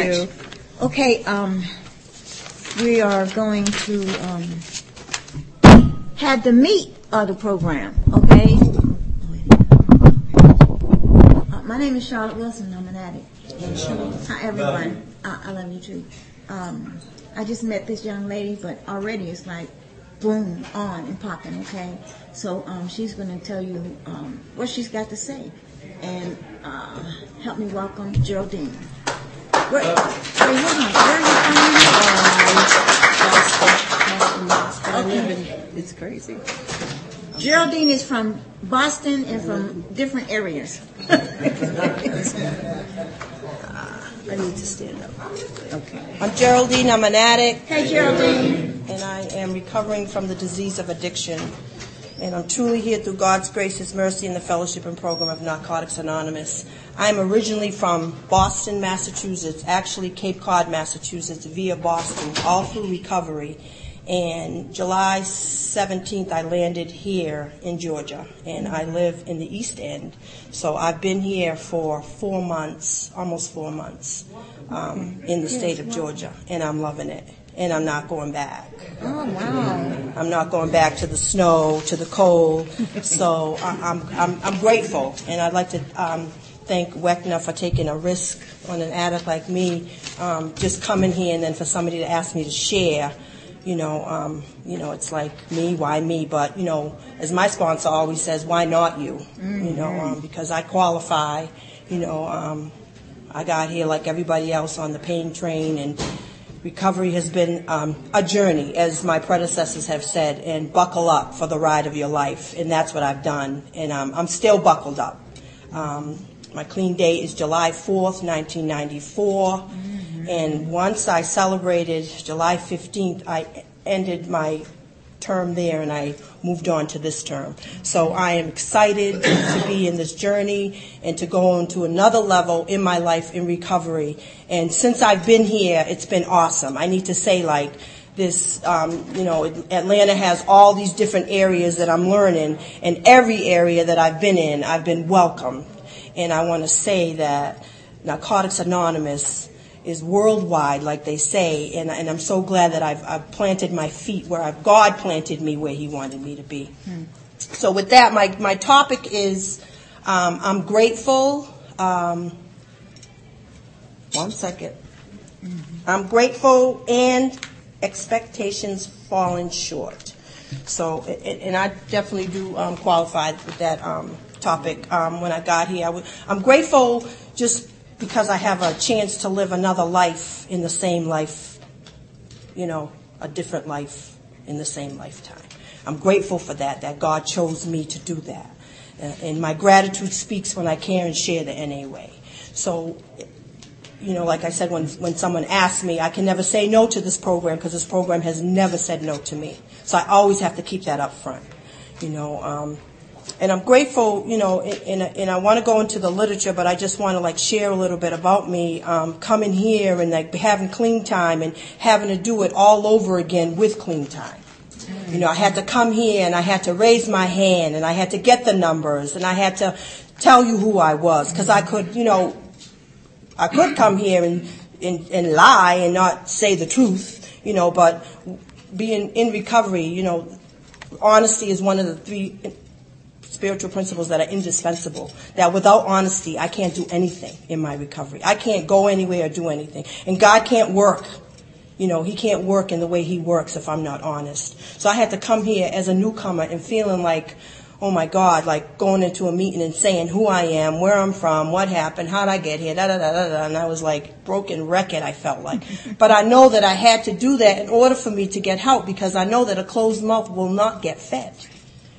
you. Okay, um, we are going to um, have the meat of the program, okay? Uh, my name is Charlotte Wilson. I'm an addict. Hi, everyone. I love you too. Um, I just met this young lady, but already it's like boom, on and popping, okay? So um, she's going to tell you um, what she's got to say. And uh, help me welcome Geraldine. Where, wait, hold on. Where are you from? Um, okay. It's crazy. Geraldine is from Boston and from different areas. I need to stand up. Okay. I'm Geraldine. I'm an addict, Hey, Geraldine. and I am recovering from the disease of addiction. And I'm truly here through God's grace, His mercy, and the fellowship and program of Narcotics Anonymous. I'm originally from Boston, Massachusetts, actually Cape Cod, Massachusetts, via Boston, all through recovery. And July 17th, I landed here in Georgia, and I live in the East End. So I've been here for four months, almost four months, um, in the state of Georgia, and I'm loving it. And I'm not going back. Oh, wow. I'm not going back to the snow, to the cold. So I- I'm, I'm, I'm grateful, and I'd like to um, thank Weckner for taking a risk on an addict like me, um, just coming here and then for somebody to ask me to share. You know, um, you know, it's like me, why me? But you know, as my sponsor always says, why not you? You know, um, because I qualify. You know, um, I got here like everybody else on the pain train, and recovery has been um, a journey, as my predecessors have said, and buckle up for the ride of your life. And that's what I've done. And um, I'm still buckled up. Um, my clean date is July 4th, 1994. And once I celebrated July 15th, I ended my term there and I moved on to this term. So I am excited to be in this journey and to go on to another level in my life in recovery. And since I've been here, it's been awesome. I need to say like, this, um, you know, Atlanta has all these different areas that I'm learning, and every area that I've been in, I've been welcomed. And I want to say that Narcotics Anonymous is worldwide, like they say, and, and I'm so glad that I've, I've planted my feet where I've, God planted me where He wanted me to be. So with that, my, my topic is um, I'm grateful. Um, one second. I'm grateful and expectations falling short. So, and and I definitely do um, qualify with that um, topic. Um, when I got here, I I'm grateful just because I have a chance to live another life in the same life, you know, a different life in the same lifetime. I'm grateful for that, that God chose me to do that. Uh, And my gratitude speaks when I care and share the NA way. So, you know, like I said, when, when someone asks me, I can never say no to this program because this program has never said no to me. So I always have to keep that up front, you know. Um, and I'm grateful, you know, and, and I want to go into the literature, but I just want to like share a little bit about me um, coming here and like having clean time and having to do it all over again with clean time. You know, I had to come here and I had to raise my hand and I had to get the numbers and I had to tell you who I was because I could, you know, I could come here and, and, and lie and not say the truth, you know, but being in recovery, you know, honesty is one of the three spiritual principles that are indispensable. That without honesty, I can't do anything in my recovery. I can't go anywhere or do anything. And God can't work. You know, He can't work in the way He works if I'm not honest. So I had to come here as a newcomer and feeling like, oh my God, like going into a meeting and saying who I am, where I'm from, what happened, how'd I get here, da da da da da. And I was like broken record, I felt like. but I know that I had to do that in order for me to get help because I know that a closed mouth will not get fed.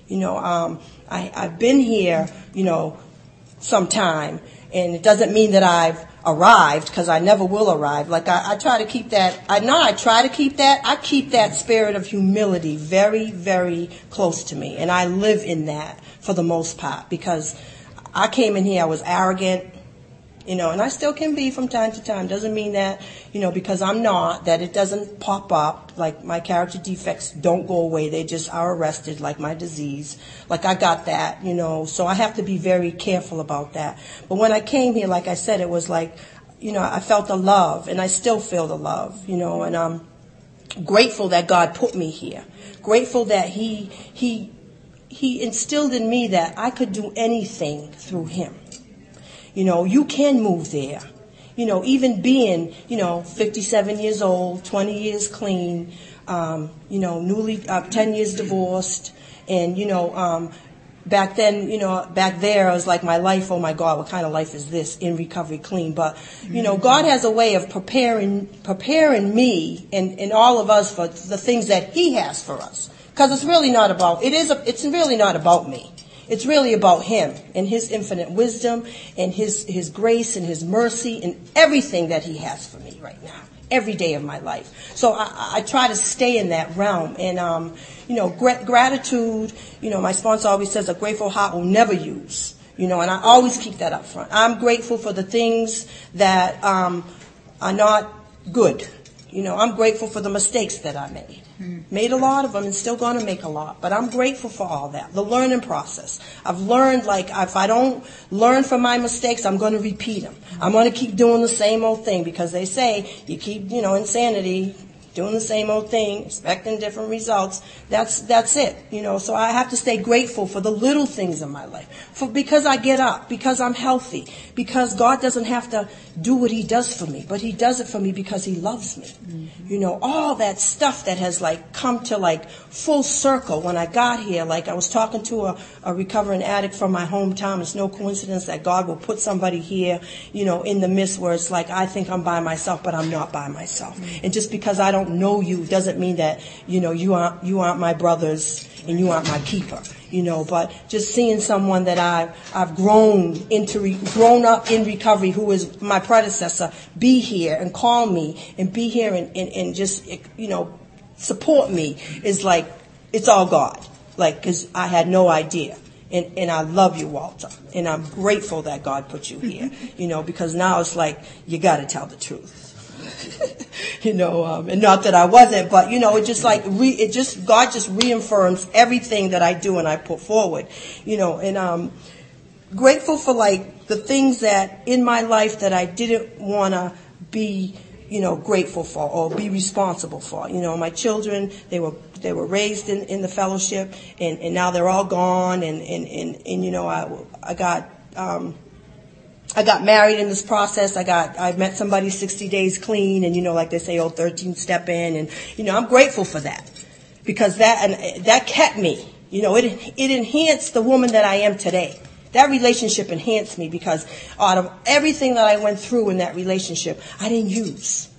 You know, um, I, I've been here, you know, some time, and it doesn't mean that I've arrived because I never will arrive. Like I, I try to keep that. I know I try to keep that. I keep that spirit of humility very, very close to me, and I live in that for the most part because I came in here. I was arrogant. You know, and I still can be from time to time. Doesn't mean that, you know, because I'm not, that it doesn't pop up. Like my character defects don't go away. They just are arrested, like my disease. Like I got that, you know, so I have to be very careful about that. But when I came here, like I said, it was like, you know, I felt the love, and I still feel the love, you know, and I'm grateful that God put me here. Grateful that He He He instilled in me that I could do anything through Him. You know, you can move there. You know, even being, you know, 57 years old, 20 years clean, um, you know, newly uh, 10 years divorced, and you know, um, back then, you know, back there, I was like, my life, oh my God, what kind of life is this in recovery clean? But, you know, God has a way of preparing, preparing me and, and all of us for the things that He has for us. Cause it's really not about, it is, a, it's really not about me. It's really about Him and His infinite wisdom and His, His grace and His mercy and everything that He has for me right now every day of my life. So I, I try to stay in that realm. And, um, you know, gr- gratitude, you know, my sponsor always says a grateful heart will never use. You know, and I always keep that up front. I'm grateful for the things that um, are not good. You know, I'm grateful for the mistakes that I made. Made a lot of them and still going to make a lot, but I'm grateful for all that. The learning process. I've learned like if I don't learn from my mistakes, I'm going to repeat them. I'm going to keep doing the same old thing because they say you keep, you know, insanity doing the same old thing, expecting different results. That's that's it, you know. So I have to stay grateful for the little things in my life, for because I get up, because I'm healthy, because God doesn't have to do what He does for me, but He does it for me because He loves me. Mm-hmm. You know, all that stuff that has like come to like full circle when I got here. Like I was talking to a, a recovering addict from my hometown. It's no coincidence that God will put somebody here, you know, in the midst where it's like I think I'm by myself, but I'm not by myself. Mm-hmm. And just because I don't don't know you doesn't mean that, you know, you aren't, you aren't my brothers and you aren't my keeper, you know, but just seeing someone that I've, I've grown into, re, grown up in recovery who is my predecessor, be here and call me and be here and, and, and just, you know, support me is like, it's all God. Like, cause I had no idea. And, and I love you, Walter. And I'm grateful that God put you here, you know, because now it's like, you gotta tell the truth you know, um, and not that I wasn't, but you know, it just like re, it just God just reaffirms everything that I do and I put forward, you know, and um, grateful for like the things that in my life that I didn't want to be, you know, grateful for or be responsible for. You know, my children they were they were raised in, in the fellowship and, and now they're all gone and and, and, and you know I I got um, I got married in this process. I got, I met somebody 60 days clean and, you know, like they say, oh, 13 step in. And, you know, I'm grateful for that because that, and that kept me, you know, it, it enhanced the woman that I am today. That relationship enhanced me because out of everything that I went through in that relationship, I didn't use.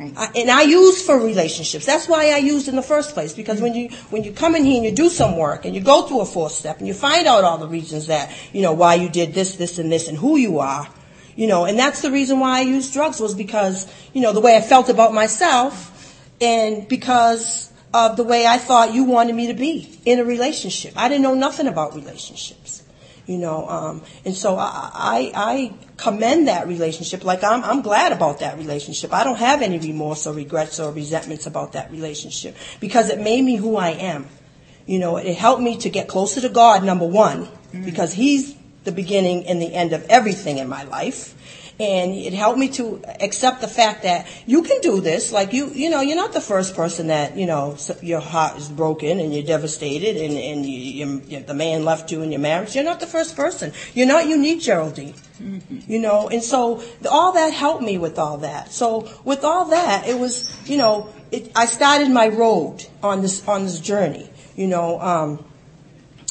I, and I use for relationships. That's why I used in the first place. Because when you when you come in here and you do some work and you go through a fourth step and you find out all the reasons that you know why you did this, this, and this, and who you are, you know, and that's the reason why I used drugs was because you know the way I felt about myself, and because of the way I thought you wanted me to be in a relationship. I didn't know nothing about relationships you know. Um, and so I, I, commend that relationship. Like I'm, I'm glad about that relationship. I don't have any remorse or regrets or resentments about that relationship because it made me who I am. You know, it helped me to get closer to God, number one, mm-hmm. because He's the beginning and the end of everything in my life and it helped me to accept the fact that you can do this. Like you, you know, you're not the first person that you know your heart is broken and you're devastated, and and you, you, the man left you in your marriage. You're not the first person. You're not unique, Geraldine. Mm-hmm. You know, and so all that helped me with all that. So with all that, it was, you know, it, I started my road on this on this journey. You know. Um,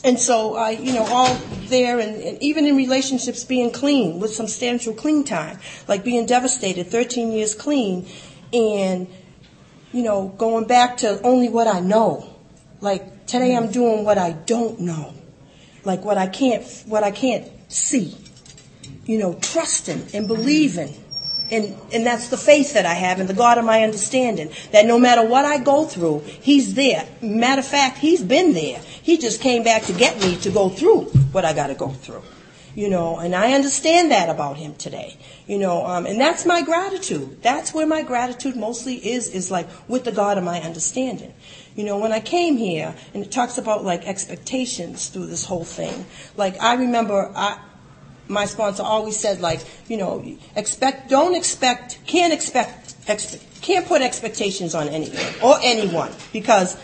and so I, you know, all there and, and, even in relationships being clean with substantial clean time, like being devastated, 13 years clean and, you know, going back to only what I know. Like today I'm doing what I don't know. Like what I can't, what I can't see. You know, trusting and believing and, and that's the faith that I have in the God of my understanding. That no matter what I go through, He's there. Matter of fact, He's been there. He just came back to get me to go through what I got to go through. You know, and I understand that about Him today. You know, um, and that's my gratitude. That's where my gratitude mostly is, is like with the God of my understanding. You know, when I came here, and it talks about like expectations through this whole thing. Like I remember, I, my sponsor always said, like, you know, expect, don't expect, can't expect, expect can't put expectations on anyone or anyone because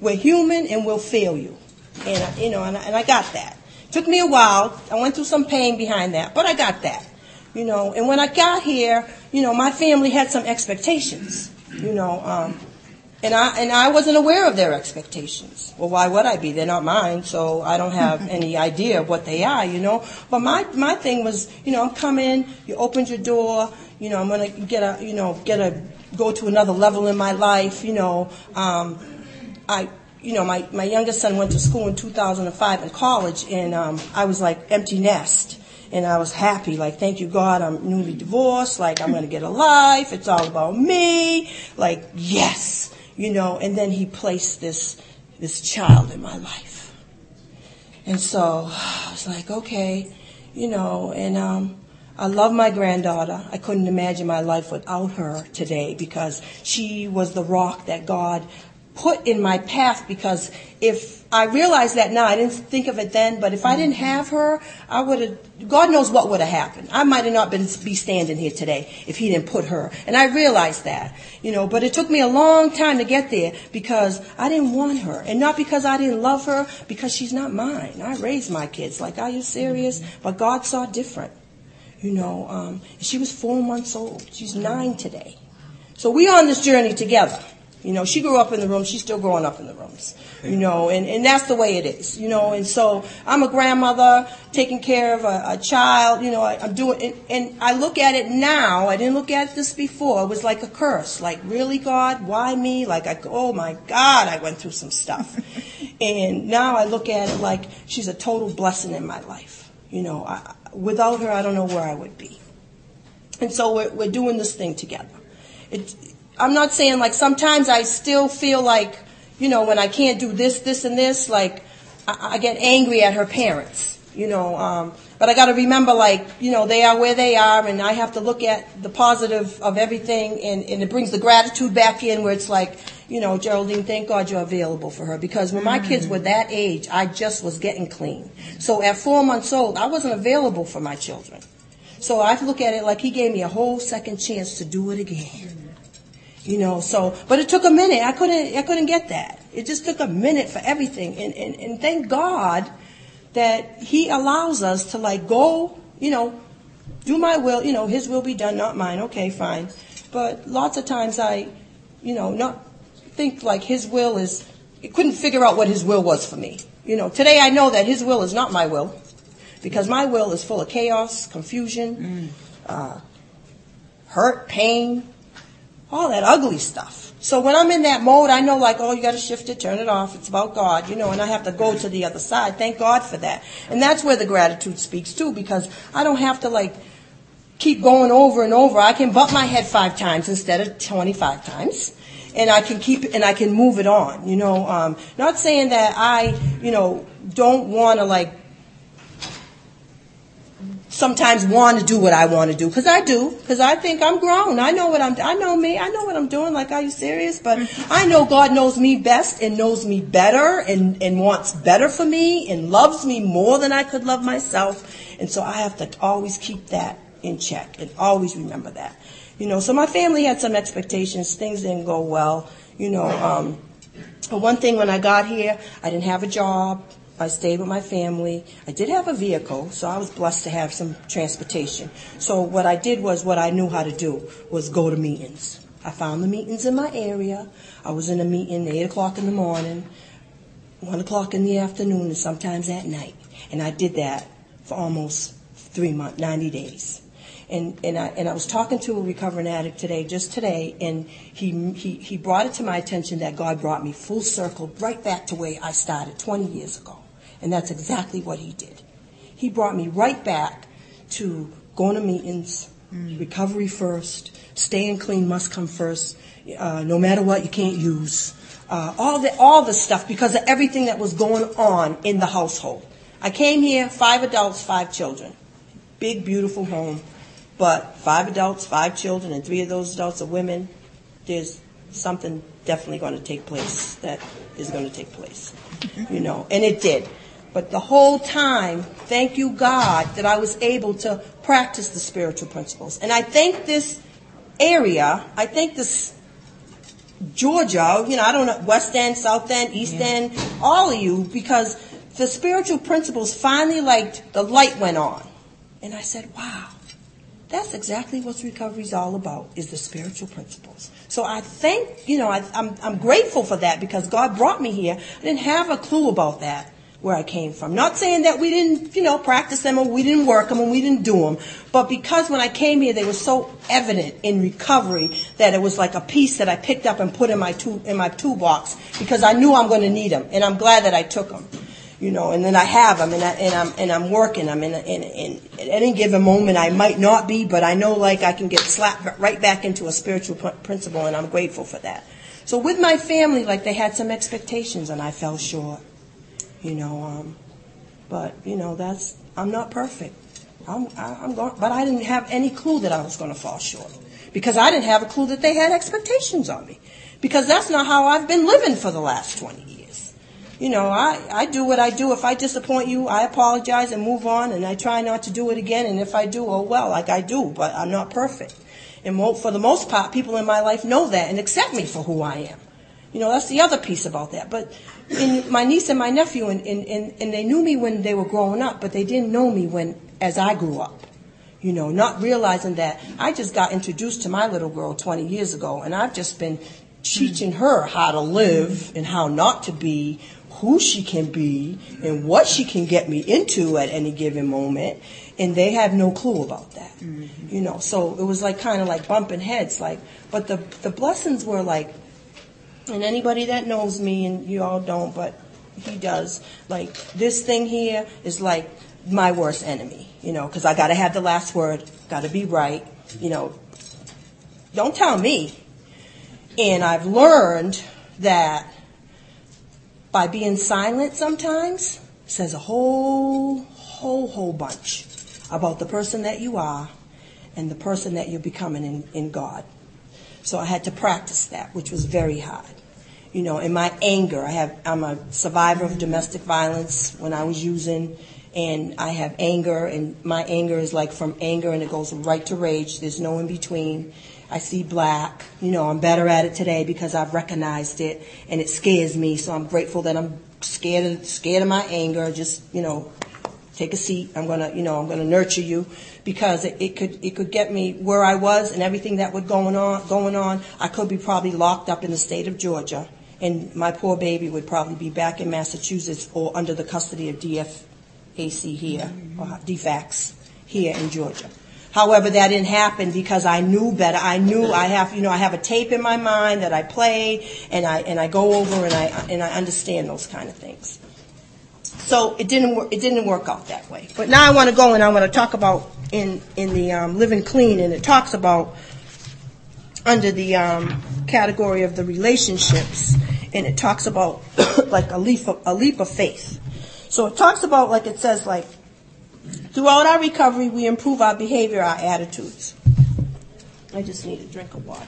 we're human and we'll fail you. And, you know, and I, and I got that. Took me a while. I went through some pain behind that, but I got that. You know, and when I got here, you know, my family had some expectations. You know, um, and I and I wasn't aware of their expectations. Well, why would I be? They're not mine, so I don't have any idea of what they are. You know, but my my thing was, you know, I'm coming. You opened your door. You know, I'm gonna get a, you know, get a go to another level in my life. You know, um, I you know, my, my youngest son went to school in 2005 in college, and um, I was like empty nest. And I was happy, like, thank you, God, I'm newly divorced, like, I'm going to get a life, it's all about me, like, yes, you know, and then he placed this, this child in my life. And so I was like, okay, you know, and um, I love my granddaughter. I couldn't imagine my life without her today because she was the rock that God put in my path because if I realize that now, I didn't think of it then, but if I didn't have her, I would have, God knows what would have happened. I might have not been, be standing here today if he didn't put her. And I realized that, you know, but it took me a long time to get there because I didn't want her. And not because I didn't love her, because she's not mine. I raised my kids. Like, are you serious? But God saw different. You know, um, she was four months old. She's nine today. So we're on this journey together. You know, she grew up in the room. She's still growing up in the rooms. You know, and, and that's the way it is. You know, and so I'm a grandmother taking care of a, a child. You know, I, am doing, and, and I look at it now. I didn't look at this before. It was like a curse. Like, really, God? Why me? Like, I, oh my God, I went through some stuff. and now I look at it like she's a total blessing in my life. You know, I, without her, I don't know where I would be. And so we're, we're doing this thing together. It, I'm not saying like sometimes I still feel like, you know, when I can't do this, this, and this, like I, I get angry at her parents, you know. Um, but I got to remember, like, you know, they are where they are, and I have to look at the positive of everything, and, and it brings the gratitude back in where it's like, you know, Geraldine, thank God you're available for her. Because when my kids were that age, I just was getting clean. So at four months old, I wasn't available for my children. So I look at it like he gave me a whole second chance to do it again. You know, so, but it took a minute. I couldn't, I couldn't get that. It just took a minute for everything. And, and, and thank God that He allows us to like go, you know, do my will, you know, His will be done, not mine. Okay, fine. But lots of times I, you know, not think like His will is, I couldn't figure out what His will was for me. You know, today I know that His will is not my will because my will is full of chaos, confusion, mm. uh, hurt, pain, all that ugly stuff. So when I'm in that mode, I know like, oh, you got to shift it, turn it off. It's about God, you know, and I have to go to the other side. Thank God for that. And that's where the gratitude speaks too, because I don't have to like keep going over and over. I can butt my head five times instead of 25 times. And I can keep and I can move it on, you know. Um, not saying that I, you know, don't want to like sometimes want to do what I want to do because I do because I think I'm grown. I know what I'm. I know me. I know what I'm doing. Like, are you serious? But I know God knows me best and knows me better and and wants better for me and loves me more than I could love myself. And so I have to always keep that in check and always remember that. You know. So my family had some expectations. Things didn't go well. You know. Um, one thing when I got here, I didn't have a job. I stayed with my family. I did have a vehicle, so I was blessed to have some transportation. So what I did was what I knew how to do was go to meetings. I found the meetings in my area. I was in a meeting eight o'clock in the morning, one o'clock in the afternoon, and sometimes at night. And I did that for almost three months, 90 days. And, and, I, and I was talking to a recovering addict today, just today, and he, he, he brought it to my attention that God brought me full circle right back to where I started 20 years ago. And that's exactly what he did. He brought me right back to going to meetings, mm. recovery first, staying clean must come first. Uh, no matter what, you can't use. Uh, all the all the stuff because of everything that was going on in the household. I came here, five adults, five children, big beautiful home, but five adults, five children, and three of those adults are women. There's something definitely going to take place that is going to take place, you know, and it did. But the whole time, thank you, God, that I was able to practice the spiritual principles. And I thank this area, I thank this Georgia, you know, I don't know, West End, South End, East yeah. End, all of you, because the spiritual principles finally, like, the light went on. And I said, wow, that's exactly what recovery is all about, is the spiritual principles. So I thank, you know, I, I'm, I'm grateful for that because God brought me here. I didn't have a clue about that where I came from. Not saying that we didn't, you know, practice them or we didn't work them and we didn't do them, but because when I came here, they were so evident in recovery that it was like a piece that I picked up and put in my in my toolbox because I knew I'm going to need them, and I'm glad that I took them. You know, and then I have them, and, I, and I'm and I'm working them. And, and, and at any given moment, I might not be, but I know like I can get slapped right back into a spiritual principle, and I'm grateful for that. So with my family, like they had some expectations, and I fell short you know. Um, but you know, that's I'm not perfect. I'm, I'm going, but I didn't have any clue that I was going to fall short because I didn't have a clue that they had expectations on me because that's not how I've been living for the last 20 years. You know, I, I do what I do. If I disappoint you, I apologize and move on and I try not to do it again. And if I do, oh well, like I do, but I'm not perfect. And for the most part, people in my life know that and accept me for who I am. You know, that's the other piece about that. But my niece and my nephew, and, and, and, they knew me when they were growing up, but they didn't know me when, as I grew up. You know, not realizing that I just got introduced to my little girl 20 years ago, and I've just been teaching her how to live and how not to be, who she can be, and what she can get me into at any given moment. And they have no clue about that. Mm-hmm. You know, so it was like kind of like bumping heads, like, but the, the blessings were like and anybody that knows me, and you all don't, but he does, like, this thing here is like my worst enemy, you know, because I got to have the last word, got to be right, you know. Don't tell me. And I've learned that by being silent sometimes says a whole, whole, whole bunch about the person that you are and the person that you're becoming in, in God. So I had to practice that, which was very hard. You know, in my anger, I have, I'm a survivor of domestic violence when I was using, and I have anger, and my anger is like from anger and it goes right to rage. There's no in between. I see black. You know, I'm better at it today because I've recognized it, and it scares me. So I'm grateful that I'm scared of, scared of my anger. Just, you know, take a seat. I'm gonna, you know, I'm gonna nurture you because it, it could, it could get me where I was and everything that was going on, going on. I could be probably locked up in the state of Georgia and my poor baby would probably be back in Massachusetts or under the custody of DFAC here, or DFACS here in Georgia. However, that didn't happen because I knew better. I knew I have, you know, I have a tape in my mind that I play and I and I go over and I and I understand those kind of things. So it didn't work. It didn't work out that way. But now I want to go and I want to talk about in in the um, living clean, and it talks about under the um, category of the relationships, and it talks about like a leap of, a leap of faith. So it talks about like it says like throughout our recovery we improve our behavior, our attitudes. I just need a drink of water.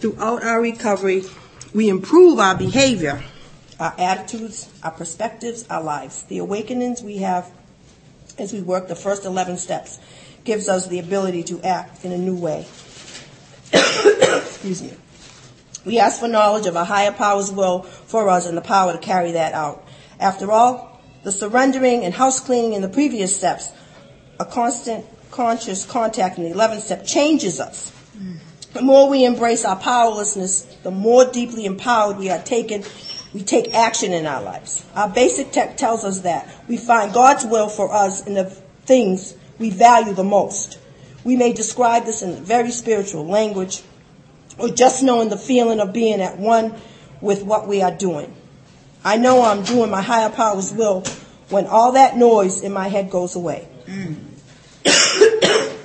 Throughout our recovery, we improve our behavior, our attitudes, our perspectives, our lives. The awakenings we have as we work the first 11 steps gives us the ability to act in a new way. Excuse me. We ask for knowledge of a higher power's will for us and the power to carry that out. After all, the surrendering and house cleaning in the previous steps, a constant conscious contact in the 11th step changes us. The more we embrace our powerlessness, the more deeply empowered we are taken we take action in our lives. Our basic text tells us that we find God's will for us in the things we value the most. We may describe this in very spiritual language or just knowing the feeling of being at one with what we are doing. I know I'm doing my higher power's will when all that noise in my head goes away. Mm.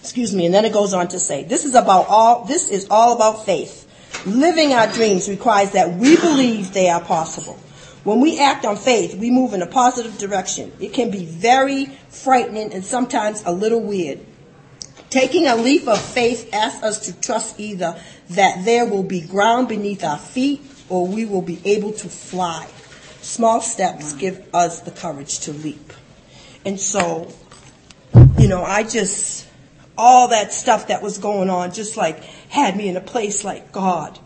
Excuse me, and then it goes on to say, this is about all, this is all about faith. Living our dreams requires that we believe they are possible. When we act on faith, we move in a positive direction. It can be very frightening and sometimes a little weird. Taking a leap of faith asks us to trust either that there will be ground beneath our feet or we will be able to fly. Small steps give us the courage to leap. And so, you know, I just, all that stuff that was going on just like had me in a place like, God,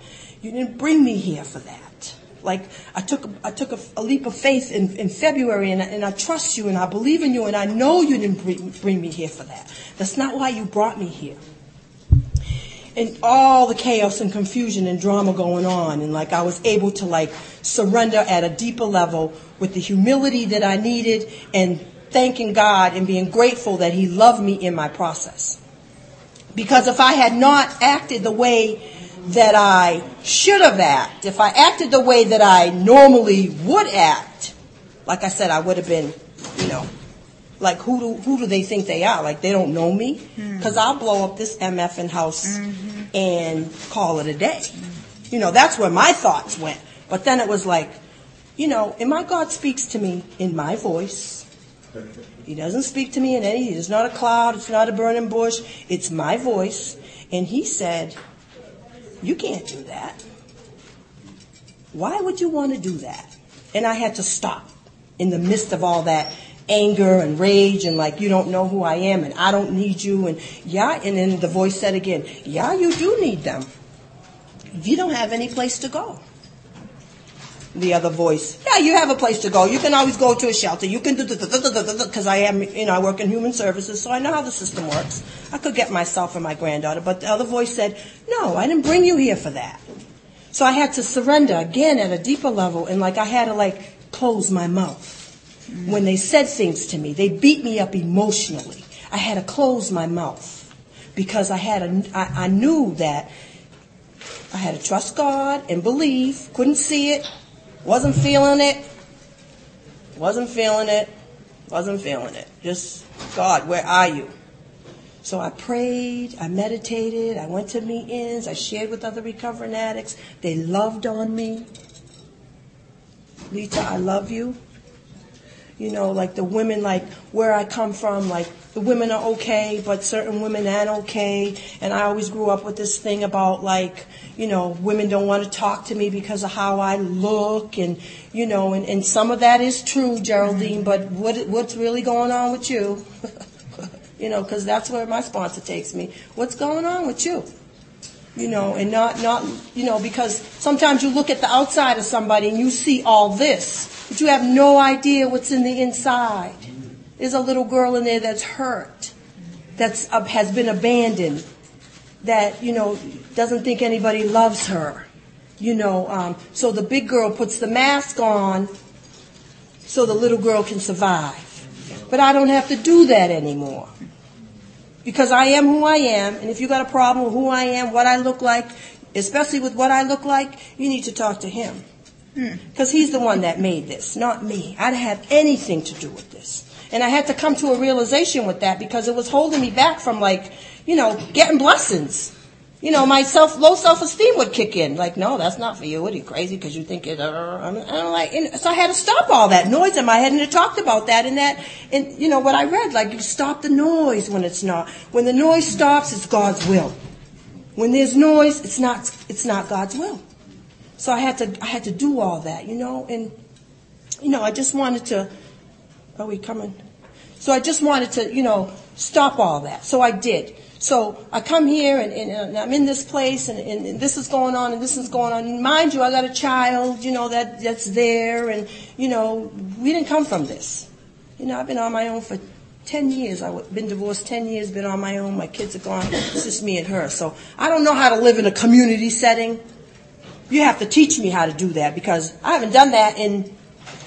you didn't bring me here for that. Like I took, I took a, a leap of faith in, in February and, I- and I trust you and I believe in you and I know you didn't bring, bring me here for that. That's not why you brought me here and all the chaos and confusion and drama going on and like I was able to like surrender at a deeper level with the humility that I needed and thanking God and being grateful that he loved me in my process. Because if I had not acted the way that I should have acted, if I acted the way that I normally would act, like I said, I would have been, you know, like who do who do they think they are? Like they don't know me? Hmm. Because I'll blow up this MF in house mm-hmm. and call it a day. You know, that's where my thoughts went. But then it was like, you know, and my God speaks to me in my voice. He doesn't speak to me in any. It's not a cloud. It's not a burning bush. It's my voice. And he said, "You can't do that. Why would you want to do that?" And I had to stop in the midst of all that anger and rage and like you don't know who I am and I don't need you and yeah and then the voice said again yeah you do need them you don't have any place to go the other voice yeah you have a place to go you can always go to a shelter you can do the because I am you know I work in human services so I know how the system works I could get myself and my granddaughter but the other voice said no I didn't bring you here for that so I had to surrender again at a deeper level and like I had to like close my mouth mm. when they said things to me. They beat me up emotionally. I had to close my mouth because I had a, I, I knew that I had to trust God and believe. Couldn't see it, wasn't feeling it, wasn't feeling it, wasn't feeling it. Just God, where are you? So I prayed, I meditated, I went to meetings, I shared with other recovering addicts. They loved on me. Lita, I love you you know, like the women, like where I come from, like the women are okay, but certain women aren't okay. And I always grew up with this thing about like, you know, women don't want to talk to me because of how I look, and you know, and, and some of that is true, Geraldine. But what what's really going on with you? you know, because that's where my sponsor takes me. What's going on with you? you know, and not, not, you know, because sometimes you look at the outside of somebody and you see all this, but you have no idea what's in the inside. There's a little girl in there that's hurt, that's uh, has been abandoned, that you know doesn't think anybody loves her, you know. Um, so the big girl puts the mask on, so the little girl can survive. But I don't have to do that anymore because I am who I am, and if you got a problem with who I am, what I look like, especially with what I look like, you need to talk to him. Because he's the one that made this, not me. I didn't have anything to do with this. And I had to come to a realization with that because it was holding me back from like, you know, getting blessings. You know, my self, low self-esteem would kick in. Like, no, that's not for you. What are you crazy? Because you think it, uh, I'm, I'm like, and so I had to stop all that noise in my head and it talked about that and that, and you know, what I read, like, you stop the noise when it's not. When the noise stops, it's God's will. When there's noise, it's not, it's not God's will. So I had to, I had to do all that, you know, and, you know, I just wanted to, are we coming? So I just wanted to, you know, stop all that. So I did. So I come here and, and, and I'm in this place and, and, this is going on and this is going on. Mind you, I got a child, you know, that, that's there and, you know, we didn't come from this. You know, I've been on my own for 10 years. I've been divorced 10 years, been on my own. My kids are gone. It's just me and her. So I don't know how to live in a community setting. You have to teach me how to do that because I haven't done that in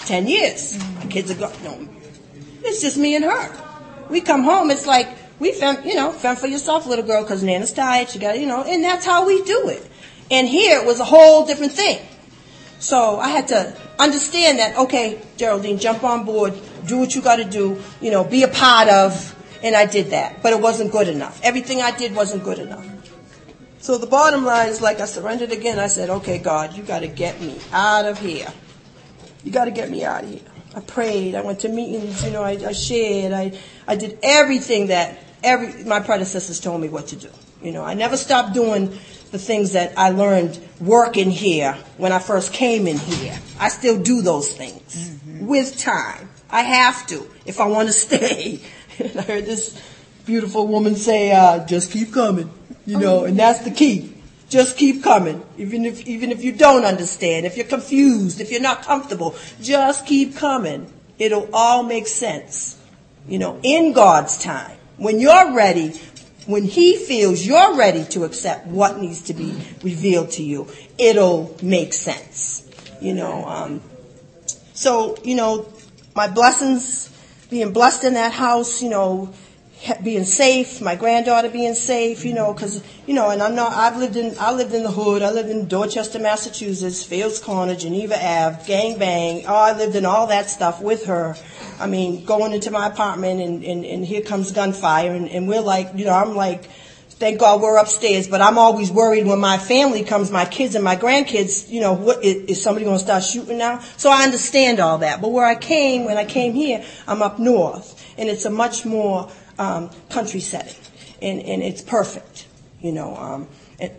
10 years. My kids are gone. No, it's just me and her. We come home, it's like, we fend, you know, fend for yourself, little girl, because Nana's tired. She got, you know, and that's how we do it. And here it was a whole different thing. So I had to understand that, okay, Geraldine, jump on board, do what you got to do, you know, be a part of, and I did that. But it wasn't good enough. Everything I did wasn't good enough. So the bottom line is like I surrendered again. I said, okay, God, you got to get me out of here. You got to get me out of here. I prayed. I went to meetings. You know, I, I shared. I, I did everything that every my predecessors told me what to do. You know, I never stopped doing the things that I learned working here when I first came in here. I still do those things with time. I have to if I want to stay. And I heard this beautiful woman say, uh, "Just keep coming," you know, and that's the key. Just keep coming, even if even if you don't understand, if you're confused, if you're not comfortable, just keep coming. It'll all make sense, you know, in God's time. When you're ready, when He feels you're ready to accept what needs to be revealed to you, it'll make sense, you know. Um, so, you know, my blessings, being blessed in that house, you know, being safe, my granddaughter being safe, you know, because you know, and I'm not. I've lived in. I lived in the hood. I lived in Dorchester, Massachusetts, Fields Corner, Geneva Ave, gang bang. Oh, I lived in all that stuff with her. I mean, going into my apartment and and, and here comes gunfire, and, and we're like, you know, I'm like. Thank God we're upstairs, but I'm always worried when my family comes, my kids and my grandkids, you know, what, is, is somebody going to start shooting now? So I understand all that. But where I came, when I came here, I'm up north, and it's a much more um, country setting, and, and it's perfect, you know. Um,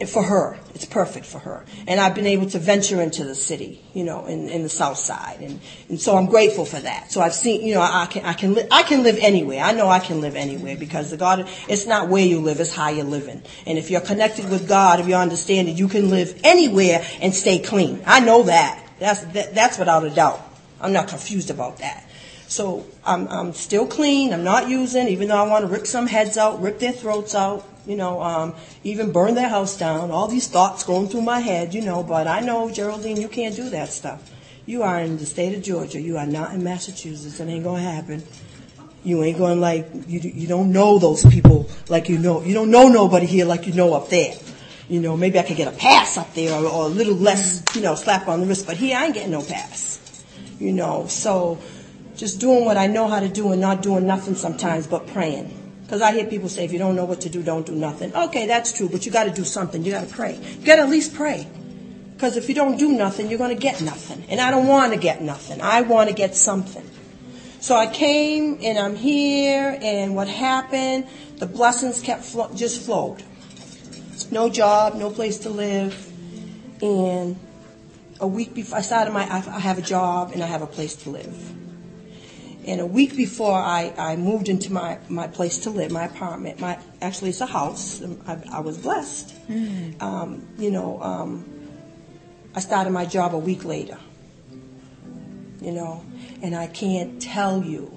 for her, it's perfect for her. And I've been able to venture into the city, you know, in, in the South Side, and, and so I'm grateful for that. So I've seen, you know, I can I can li- I can live anywhere. I know I can live anywhere because the God, it's not where you live, it's how you're living. And if you're connected with God, if you understand it, you can live anywhere and stay clean. I know that. That's that, that's without a doubt. I'm not confused about that. So I'm, I'm still clean. I'm not using, even though I want to rip some heads out, rip their throats out, you know, um, even burn their house down. All these thoughts going through my head, you know. But I know, Geraldine, you can't do that stuff. You are in the state of Georgia. You are not in Massachusetts. It ain't gonna happen. You ain't going like you. You don't know those people like you know. You don't know nobody here like you know up there. You know, maybe I could get a pass up there or, or a little less, you know, slap on the wrist. But here I ain't getting no pass. You know, so just doing what I know how to do and not doing nothing sometimes but praying. Because I hear people say, if you don't know what to do, don't do nothing. Okay, that's true, but you got to do something. You got to pray. You got to at least pray. Because if you don't do nothing, you're going to get nothing. And I don't want to get nothing. I want to get something. So I came and I'm here, and what happened? The blessings kept flo- just flowed. No job, no place to live, and a week before I started my, I have a job and I have a place to live. And a week before I, I moved into my, my place to live, my apartment, my actually it's a house. I, I was blessed. Mm. Um, you know, um, I started my job a week later. You know, and I can't tell you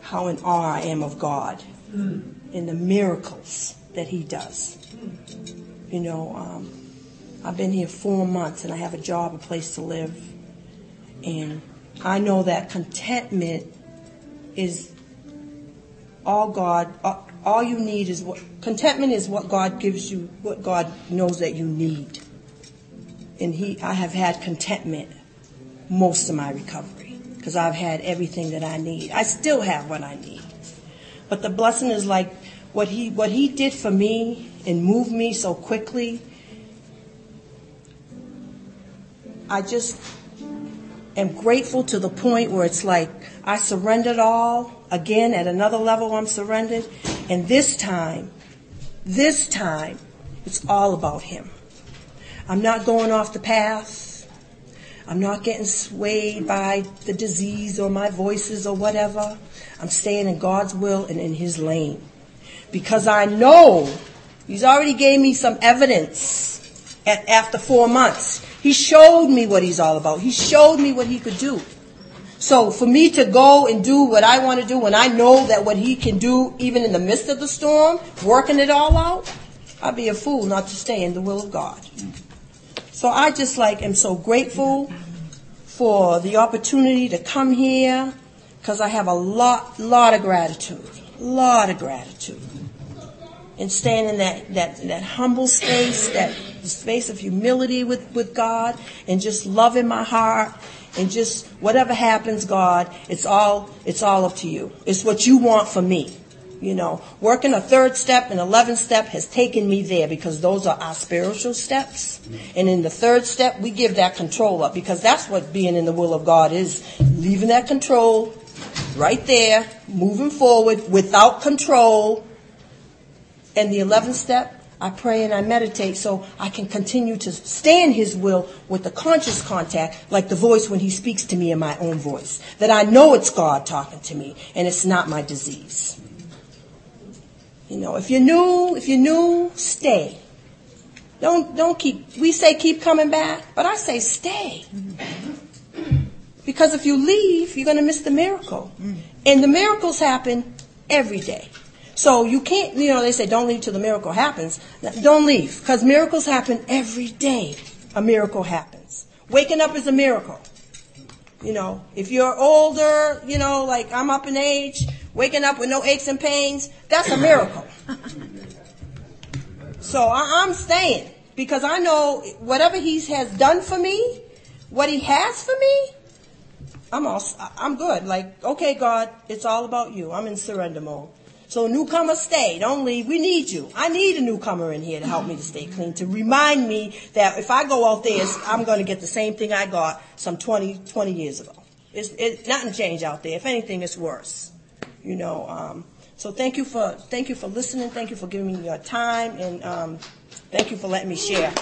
how in awe I am of God mm. and the miracles that He does. You know, um, I've been here four months and I have a job, a place to live, and I know that contentment is all God, all you need is what, contentment is what God gives you, what God knows that you need. And He, I have had contentment most of my recovery because I've had everything that I need. I still have what I need. But the blessing is like what He, what He did for me and moved me so quickly. I just am grateful to the point where it's like I surrendered all. Again, at another level, I'm surrendered. And this time, this time, it's all about Him. I'm not going off the path. I'm not getting swayed by the disease or my voices or whatever. I'm staying in God's will and in His lane. Because I know He's already gave me some evidence at, after four months. He showed me what he's all about. He showed me what he could do. So for me to go and do what I want to do when I know that what he can do even in the midst of the storm, working it all out, I'd be a fool not to stay in the will of God. So I just like am so grateful for the opportunity to come here because I have a lot, lot of gratitude, lot of gratitude. And staying in that, that, that humble space, that space of humility with, with God and just love in my heart and just whatever happens, God, it's all it's all up to you. It's what you want for me. You know, working a third step and eleventh step has taken me there because those are our spiritual steps. And in the third step, we give that control up because that's what being in the will of God is. Leaving that control, right there, moving forward without control. And the 11th step, I pray and I meditate so I can continue to stay in His will with the conscious contact, like the voice when He speaks to me in my own voice. That I know it's God talking to me and it's not my disease. You know, if you're new, if you're new, stay. Don't, don't keep, we say keep coming back, but I say stay. Because if you leave, you're going to miss the miracle. And the miracles happen every day. So you can't, you know, they say don't leave till the miracle happens. Don't leave, because miracles happen every day. A miracle happens. Waking up is a miracle. You know, if you're older, you know, like I'm up in age, waking up with no aches and pains, that's a miracle. So I, am staying because I know whatever He has done for me, what He has for me, I'm all, I'm good. Like, okay, God, it's all about you. I'm in surrender mode. So newcomers stay. Don't leave. We need you. I need a newcomer in here to help me to stay clean, to remind me that if I go out there, I'm going to get the same thing I got some 20, 20 years ago. It's, it, nothing changed out there. If anything, it's worse. You know, um, so thank you for thank you for listening. Thank you for giving me your time, and um, thank you for letting me share.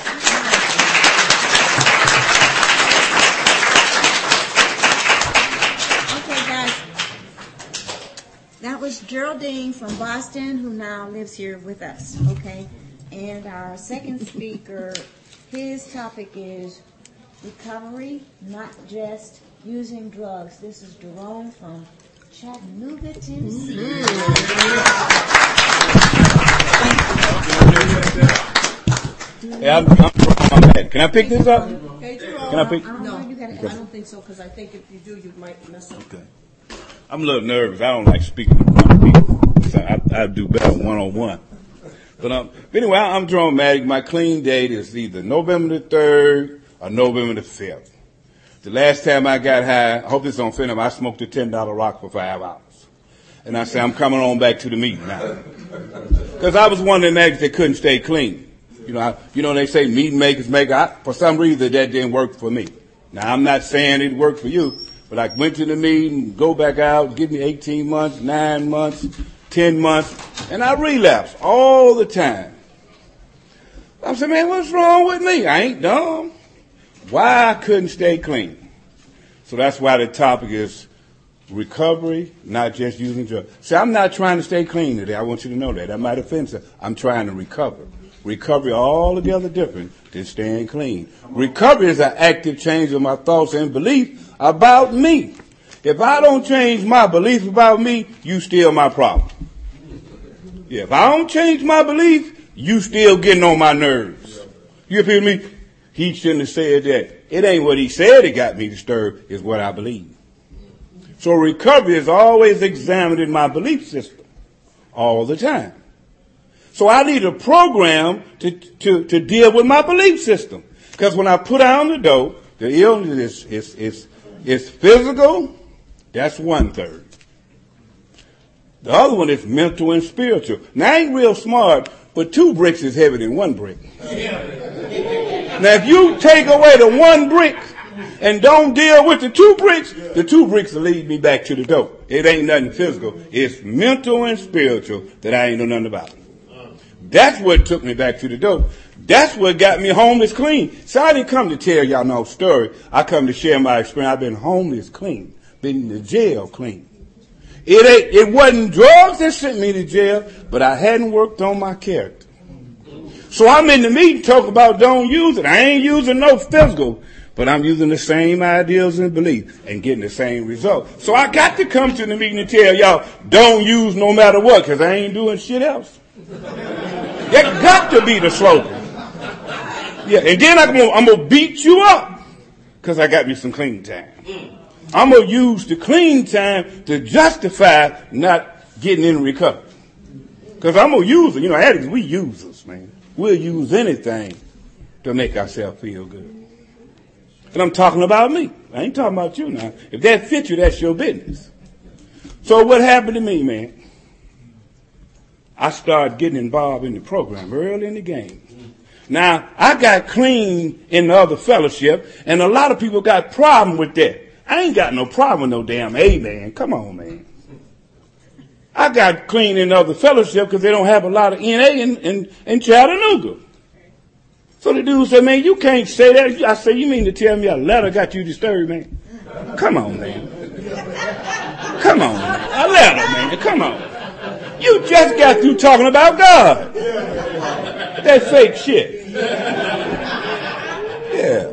That was Geraldine from Boston, who now lives here with us, okay? And our second speaker, his topic is recovery, not just using drugs. This is Jerome from Chattanooga, Tennessee. Hey, I'm, I'm Can I pick this up? Can I pick? No, I don't think so, because I think if you do, you might mess up. Okay. I'm a little nervous. I don't like speaking in front of people. So I, I do better one on one. But um, anyway, I'm Jerome Maddox. My clean date is either November the 3rd or November the 5th. The last time I got high, I hope this don't offend him, I smoked a $10 rock for five hours. And I said, I'm coming on back to the meeting now. Because I was one of the addicts that couldn't stay clean. You know, I, you know, they say meat makers make, I, for some reason that didn't work for me. Now I'm not saying it worked for you, but I went to the meeting, go back out, give me 18 months, 9 months, 10 months, and I relapse all the time. I said, man, what's wrong with me? I ain't dumb. Why I couldn't stay clean? So that's why the topic is recovery, not just using drugs. See, I'm not trying to stay clean today. I want you to know that. That might offend some. I'm trying to recover. Recovery altogether different than staying clean. Recovery is an active change of my thoughts and beliefs about me. If I don't change my belief about me, you still my problem. If I don't change my belief, you still getting on my nerves. You feel me? He shouldn't have said that. It ain't what he said that got me disturbed, it's what I believe. So recovery is always examining my belief system all the time. So I need a program to, to, to deal with my belief system. Because when I put on the dope, the illness is, is, is, is physical, that's one third. The other one is mental and spiritual. Now I ain't real smart, but two bricks is heavier than one brick. Now if you take away the one brick and don't deal with the two bricks, the two bricks will lead me back to the dope. It ain't nothing physical. It's mental and spiritual that I ain't know nothing about. That's what took me back to the dope. That's what got me homeless clean. So I didn't come to tell y'all no story. I come to share my experience. I've been homeless clean, been in the jail clean. It ain't, it wasn't drugs that sent me to jail, but I hadn't worked on my character. So I'm in the meeting talking about don't use it. I ain't using no physical, but I'm using the same ideals and beliefs and getting the same result. So I got to come to the meeting and tell y'all don't use no matter what, cause I ain't doing shit else. That got to be the slogan. Yeah, and then I'm gonna, I'm gonna beat you up because I got me some clean time. I'm gonna use the clean time to justify not getting in recovery. Because I'm gonna use it. You know, addicts, we users, man. We'll use anything to make ourselves feel good. And I'm talking about me. I ain't talking about you now. If that fits you, that's your business. So what happened to me, man? I started getting involved in the program early in the game. Now, I got clean in the other fellowship, and a lot of people got problem with that. I ain't got no problem with no damn amen. Come on, man. I got clean in the other fellowship because they don't have a lot of NA in, in, in Chattanooga. So the dude said, man, you can't say that. I said, you mean to tell me a letter got you disturbed, man? Come on, man. Come on, man. A letter, man. Come on. You just got through talking about God. That fake shit. Yeah.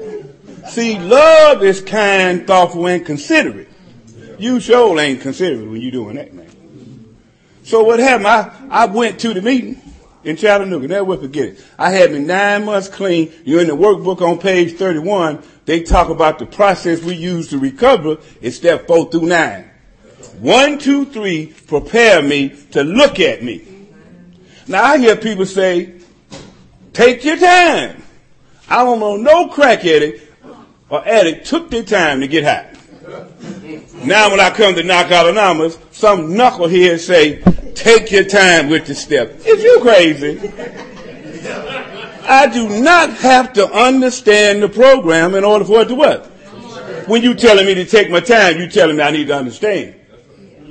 See, love is kind, thoughtful, and considerate. You sure ain't considerate when you doing that, man. So what happened? I, I went to the meeting in Chattanooga. Never forget it. I had me nine months clean. You're in the workbook on page 31. They talk about the process we use to recover. It's step four through nine. One, two, three, prepare me to look at me. Now I hear people say, take your time. I don't know no crack addict or addict took their time to get high. Now when I come to knock Narcotics Anonymous, some knucklehead say, take your time with the step. Is you crazy? I do not have to understand the program in order for it to work. When you telling me to take my time, you telling me I need to understand.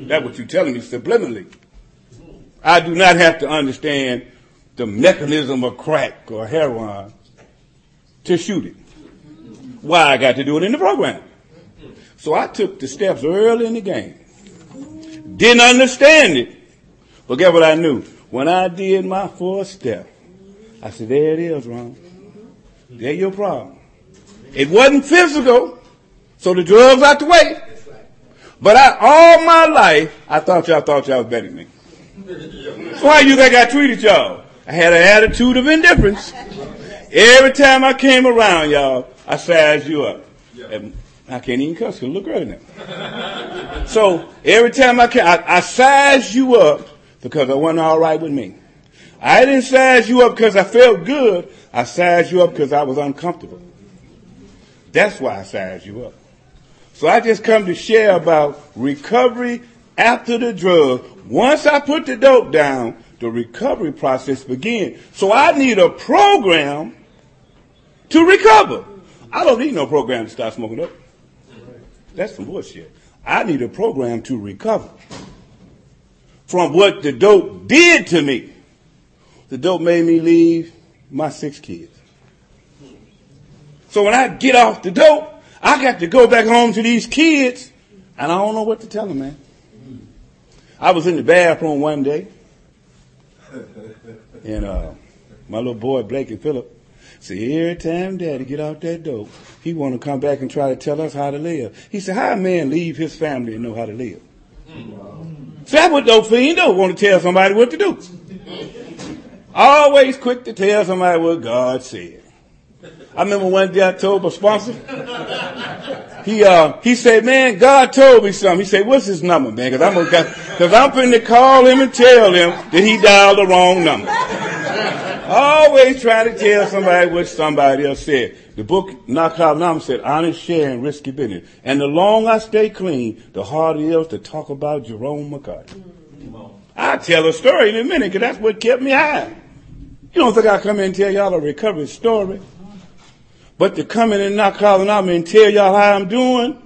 That's what you're telling me subliminally. I do not have to understand the mechanism of crack or heroin to shoot it. Why I got to do it in the program. So I took the steps early in the game. Didn't understand it. But guess what I knew? When I did my fourth step, I said, there it is, Ron. There your problem. It wasn't physical, so the drugs out the way. But I, all my life, I thought y'all thought y'all was better than me. So how you think I treated y'all? I had an attitude of indifference. Every time I came around, y'all, I sized you up. And I can't even cuss because look right now. so every time I came, I, I sized you up because I wasn't all right with me. I didn't size you up because I felt good. I sized you up because I was uncomfortable. That's why I sized you up. So I just come to share about recovery after the drug. Once I put the dope down, the recovery process begins. So I need a program to recover. I don't need no program to stop smoking up. That's some bullshit. I need a program to recover from what the dope did to me. The dope made me leave my six kids. So when I get off the dope, I got to go back home to these kids, and I don't know what to tell them, man. I was in the bathroom one day, and uh, my little boy Blake and Philip said, every time Daddy get off that dope, he want to come back and try to tell us how to live. He said, how a man leave his family and know how to live? So that's what dope fiend do, want to tell somebody what to do. Always quick to tell somebody what God said. I remember one day I told my sponsor, he uh, he said, man, God told me something. He said, what's his number, man? Cause I'm gonna, cause I'm finna call him and tell him that he dialed the wrong number. Always trying to tell somebody what somebody else said. The book Narcotics Anonymous said, honest sharing, risky business. And the longer I stay clean, the harder it is to talk about Jerome McCarty. I'll tell a story in a minute because that's what kept me high. You don't think I come in and tell y'all a recovery story? But to come in and not calling out me and tell y'all how I'm doing,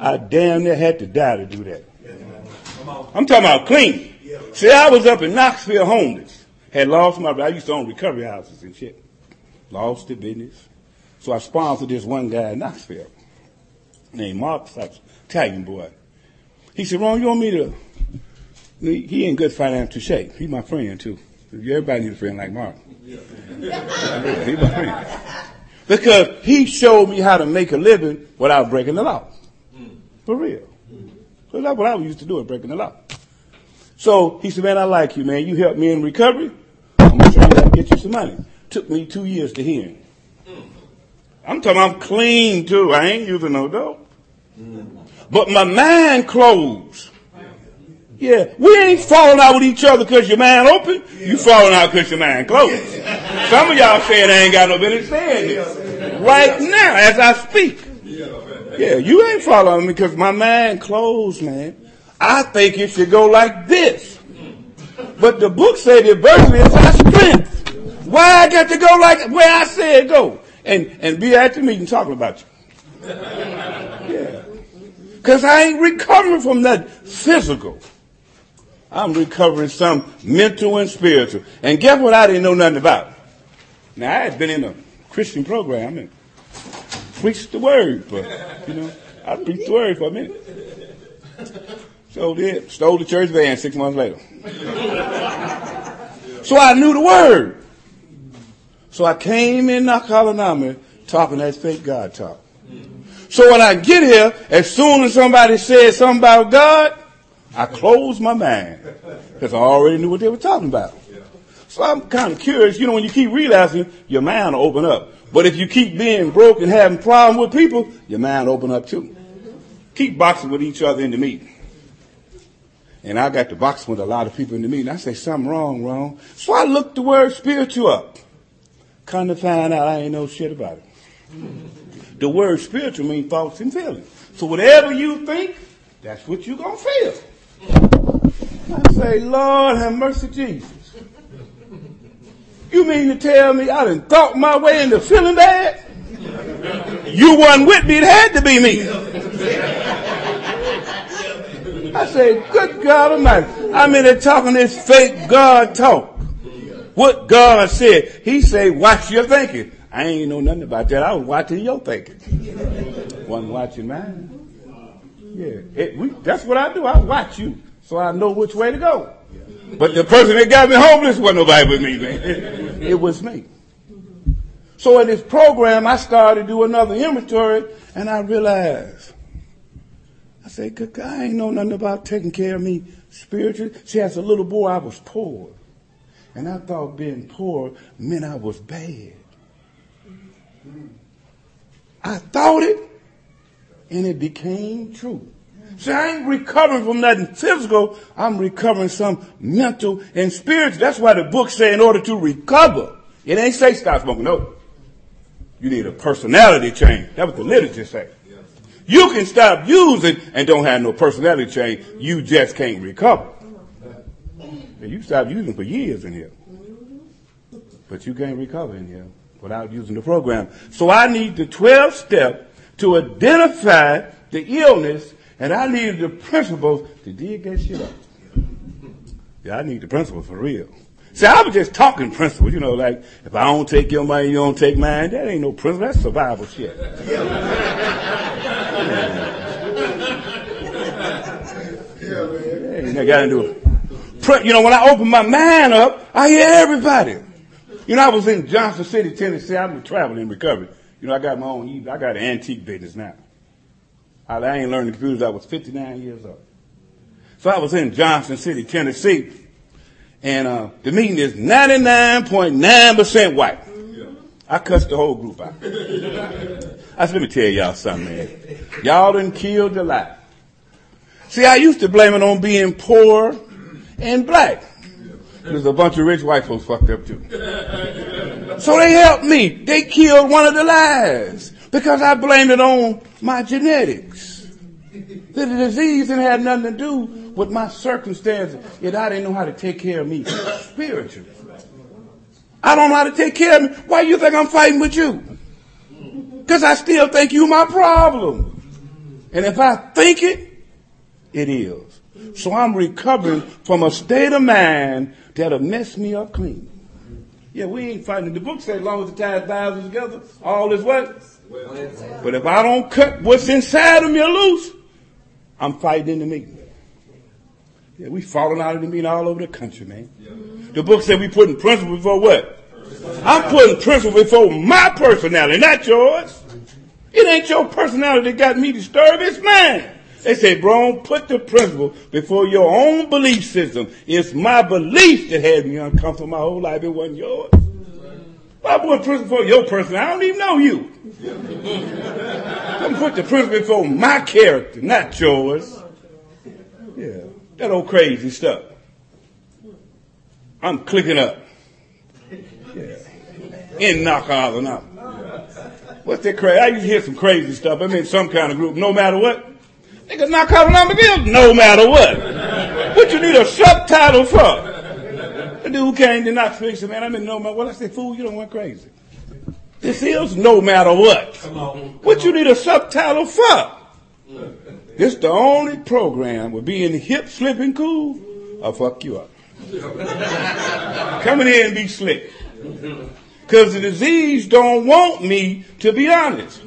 I damn near had to die to do that. I'm talking about clean. See, I was up in Knoxville homeless. Had lost my, I used to own recovery houses and shit. Lost the business. So I sponsored this one guy in Knoxville named Mark, Italian boy. He said, Ron, you want me to, he in good financial shape. He's my friend too. Everybody needs a friend like Mark. He my friend. Because he showed me how to make a living without breaking the law. Hmm. For real. So that's what I was used to do, breaking the law. So he said, man, I like you, man. You helped me in recovery. I'm going to try to get you some money. Took me two years to hear him. I'm talking I'm clean too. I ain't using no dope. Hmm. But my mind closed. Yeah, we ain't falling out with each other because your mind open. You falling out because your mind closed. Some of y'all saying I ain't got no business saying this. Right now, as I speak. Yeah, you ain't following me because my mind closed, man. I think it should go like this. But the book said the adversity is our strength. Why I got to go like where I said go? And and be at the meeting talking about you. Yeah. Cause I ain't recovering from that physical. I'm recovering some mental and spiritual. And guess what I didn't know nothing about? Now I had been in a Christian program and preached the word, but you know, I preached the word for a minute. So did. Stole the church van six months later. so I knew the word. So I came in Narcotics Anonymous talking that fake God talk. So when I get here, as soon as somebody says something about God, I closed my mind because I already knew what they were talking about. So I'm kind of curious. You know, when you keep realizing, your mind will open up. But if you keep being broke and having problems with people, your mind will open up too. Keep boxing with each other in the meeting. And I got to box with a lot of people in the meeting. I say something wrong, wrong. So I looked the word spiritual up. Come to find out I ain't know shit about it. The word spiritual means thoughts and feelings. So whatever you think, that's what you're going to feel. I say, Lord have mercy, Jesus. You mean to tell me I done thought my way into feeling bad? You wasn't with me, it had to be me. I say, good God Almighty. I'm in there talking this fake God talk. What God said. He say, watch your thinking. I ain't know nothing about that. I was watching your thinking. Wasn't watching mine. Yeah. It, we, that's what I do. I watch you so I know which way to go. But the person that got me homeless wasn't nobody but me, man. It was me. So in this program, I started to do another inventory and I realized, I said, I ain't know nothing about taking care of me spiritually. See, as a little boy, I was poor. And I thought being poor meant I was bad. I thought it, and it became true. See, I ain't recovering from nothing physical. I'm recovering some mental and spiritual. That's why the book say in order to recover, it ain't say stop smoking. No. You need a personality change. That's what the literature say. You can stop using and don't have no personality change. You just can't recover. And You stop using for years in here. But you can't recover in here without using the program. So I need the 12 step to identify the illness and I need the principles to dig that shit up. Yeah, I need the principles for real. See, I was just talking principles, you know, like if I don't take your money, you don't take mine. That ain't no principle. That's survival shit. yeah, man. got to do You know, when I open my mind up, I hear everybody. You know, I was in Johnson City, Tennessee. I'm traveling in recovery. You know, I got my own, I got an antique business now. I, I ain't learned the computers. I was 59 years old. So I was in Johnson City, Tennessee, and uh, the meeting is 99.9% white. I cussed the whole group out. I said, let me tell y'all something, man. Y'all done killed the lot. See, I used to blame it on being poor and black. There's a bunch of rich white folks fucked up too. So they helped me. They killed one of the lives because I blamed it on my genetics. The disease didn't have nothing to do with my circumstances. Yet I didn't know how to take care of me spiritually. I don't know how to take care of me. Why you think I'm fighting with you? Because I still think you my problem. And if I think it, it is. So I'm recovering from a state of mind that'll mess me up clean. Yeah, we ain't fighting. The book says as long as the tide binds together, all is what? But if I don't cut what's inside of me loose, I'm fighting in the meeting. Yeah, we falling out of the meeting all over the country, man. The book said we putting principle before what? I'm putting principle before my personality, not yours. It ain't your personality that got me disturbed, it's mine. They say, bro, put the principle before your own belief system. It's my belief that had me uncomfortable my whole life. It wasn't yours. I put principle before your person. I don't even know you. I'm put the principle before my character, not yours. Yeah, that old crazy stuff. I'm clicking up. Yeah. In knock out and out. What's that crazy? I used to hear some crazy stuff. I'm in some kind of group, no matter what. Niggas knock out an Armageddon, no matter what. What you need a subtitle for? The dude came to Knoxville said, man, I'm in no matter what. I said, fool, you don't went crazy. This is no matter what. What you need a subtitle for? This the only program with being hip, slipping cool, I'll fuck you up. Coming in and be slick. Because the disease don't want me to be honest.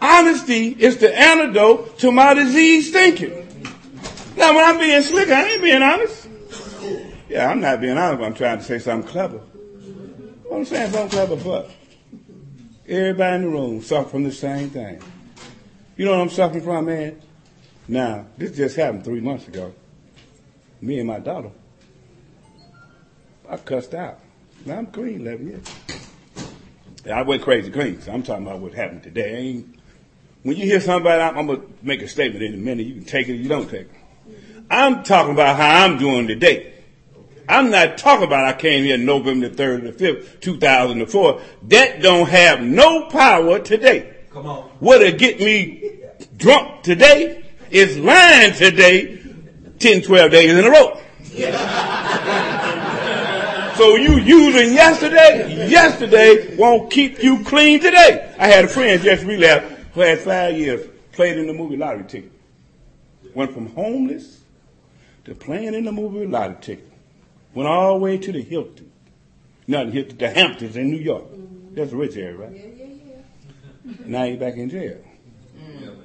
Honesty is the antidote to my disease thinking. Now, when I'm being slick, I ain't being honest. Yeah, I'm not being honest. I'm trying to say something clever. I'm saying something clever but Everybody in the room suffer from the same thing. You know what I'm suffering from, man? Now, this just happened three months ago. Me and my daughter. I cussed out. Now I'm clean 11 years. I went crazy clean. So I'm talking about what happened today. I ain't, when you hear somebody, I'm, I'm going to make a statement in a minute. You can take it or you don't take it. I'm talking about how I'm doing today. I'm not talking about I came here November the 3rd or the 5th, 2004. That don't have no power today. Come on. What'll get me drunk today is lying today 10, 12 days in a row. so you using yesterday, yesterday won't keep you clean today. I had a friend just relapsed who had five years, played in the movie lottery ticket. Went from homeless to playing in the movie lottery ticket. Went all the way to the Hilton. Not the Hilton, the Hamptons in New York. Mm-hmm. That's a rich area, right? Yeah, yeah, yeah. Now he's back in jail. Mm.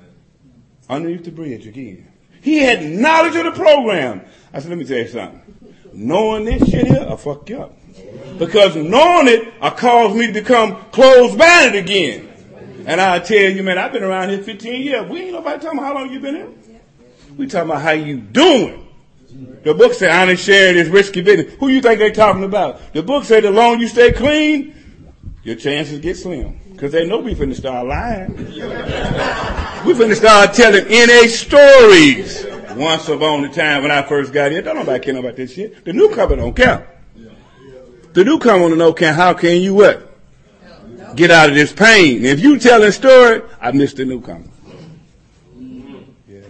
Underneath the bridge again. He had knowledge of the program. I said, let me tell you something. Knowing this shit here, I'll fuck you up. Because knowing it, I cause me to become closed-minded again. And I tell you, man, I've been around here 15 years. We ain't nobody talking about how long you been here. We talking about how you doing. The book say honest sharing is risky business. Who you think they talking about? The book say the longer you stay clean, your chances get slim. Cause they know we finna start lying. we finna start telling NA stories. Once upon a time when I first got here, don't nobody care about this shit. The newcomer don't care. The newcomer to know can how can you what? Get out of this pain. If you telling story, I miss the newcomer.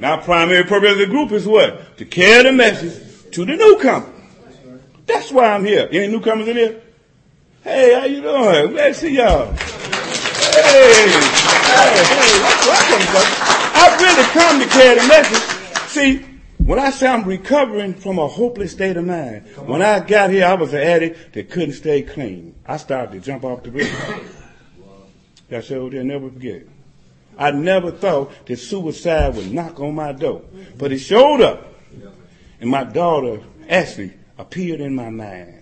Our primary purpose of the group is what? To carry the message to the newcomer. That's why I'm here. Any newcomers in here? Hey, how you doing? Glad to see y'all. Hey, hey, hey, welcome, brother. I really come to carry the message. See, when I say I'm recovering from a hopeless state of mind, when I got here, I was an addict that couldn't stay clean. I started to jump off the bridge. I showed they'll never forget. I never thought that suicide would knock on my door, but it showed up. And my daughter actually appeared in my mind.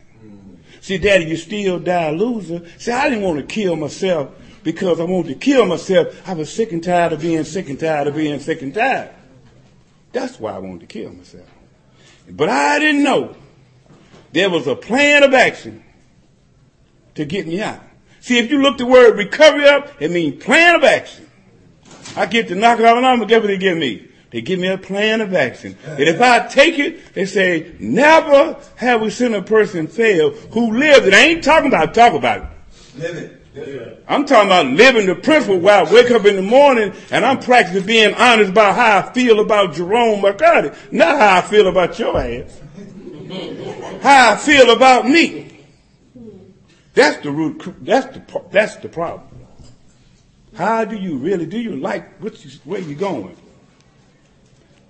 See, daddy, you still die a loser. See, I didn't want to kill myself because I wanted to kill myself. I was sick and tired of being sick and tired of being sick and tired. That's why I wanted to kill myself. But I didn't know there was a plan of action to get me out. See, if you look the word recovery up, it means plan of action. I get to knock it out and guess what they give me? They give me a plan of action. And if I take it, they say, never have we seen a person fail who lived it. I ain't talking about talk about it. Live it. I'm talking about living the principle where I wake up in the morning and I'm practicing being honest about how I feel about Jerome McCarty, not how I feel about your ass. how I feel about me. That's the root. That's the that's the problem. How do you really do you like what you, where you going?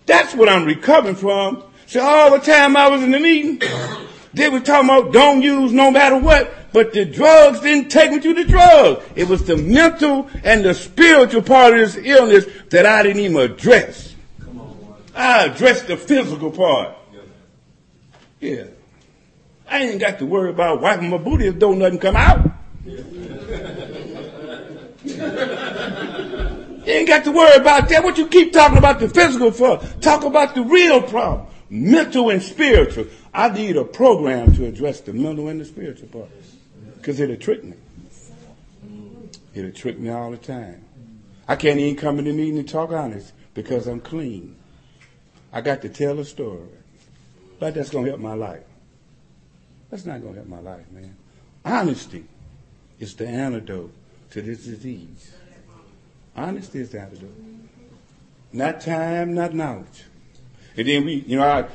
That's what I'm recovering from. See, all the time I was in the meeting, they were talking about don't use no matter what, but the drugs didn't take me to the drugs. It was the mental and the spiritual part of this illness that I didn't even address. I addressed the physical part. Yeah. I ain't got to worry about wiping my booty if don't nothing come out. You ain't got to worry about that. What you keep talking about the physical for? Talk about the real problem. Mental and spiritual. I need a program to address the mental and the spiritual part. Because it'll trick me. It'll trick me all the time. I can't even come in the meeting and talk honest because I'm clean. I got to tell a story. But that's going to help my life. That's not going to help my life, man. Honesty is the antidote to this disease. Honesty is the antidote. Not time, not knowledge. And then we, you know, I,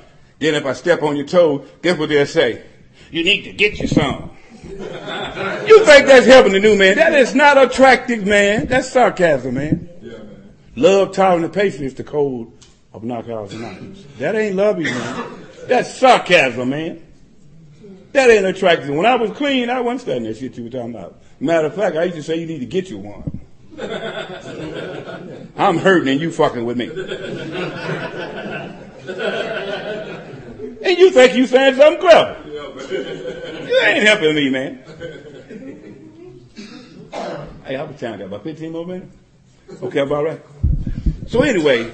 then if I step on your toe, guess what they'll say? You need to get you some. you think that's helping the new man? That is not attractive, man. That's sarcasm, man. Love, tolerance, and patience is the code of Narcotics Anonymous. That ain't loving, man. That's sarcasm, man. That ain't attractive. When I was clean, I wasn't studying that shit you were talking about. Matter of fact, I used to say you need to get you one. I'm hurting and you fucking with me. and you think you saying something clever. You ain't helping me, man. Hey, how much time I got? About 15 more minutes? Okay, about right. So anyway,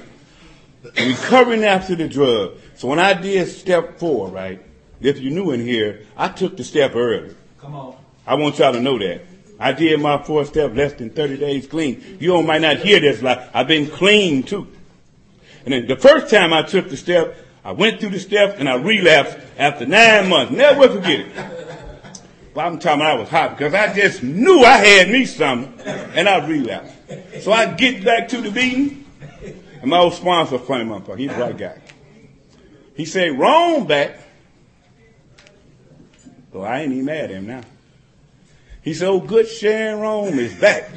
recovering after the drug. So when I did step four, right, if you're new in here, I took the step early. Come on. I want y'all to know that. I did my four step less than 30 days clean. You all might not hear this, like, I've been clean too. And then the first time I took the step, I went through the steps and I relapsed after nine months. Never forget it. But I'm talking I was hot because I just knew I had me something and I relapsed. So I get back to the meeting and my old sponsor, funny motherfucker, he's a white guy. He said, Ron back. Well, I ain't even mad at him now. He said, oh, good Sharon is back.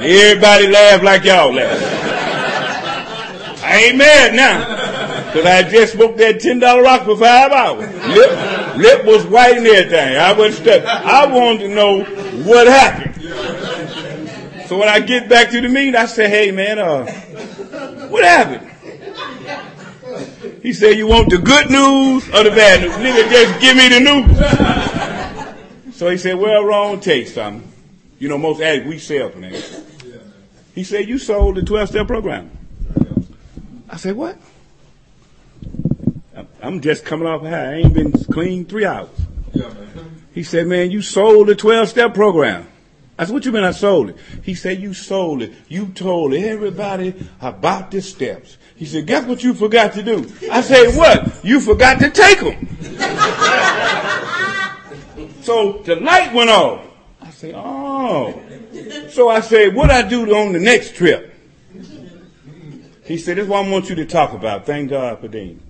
Everybody laugh like y'all laugh. I ain't mad now. Cause I just smoked that ten dollar rock for five hours. Lip, lip was white and everything. I was stuck. I wanted to know what happened. So when I get back to the meeting, I say, hey man, uh, what happened? He said, you want the good news or the bad news? Nigga, just give me the news. So he said, well, wrong taste, something. You know, most addicts, we sell for that. He said, you sold the 12-step program. I said, what? I'm just coming off a high. I ain't been clean three hours. He said, man, you sold the 12-step program. I said, what you mean I sold it? He said, you sold it. You told everybody about the steps. He said, guess what you forgot to do? I said, what? You forgot to take them. so the light went off. I said, oh. So I said, what I do on the next trip? He said, this is what I want you to talk about. Thank God for Dean.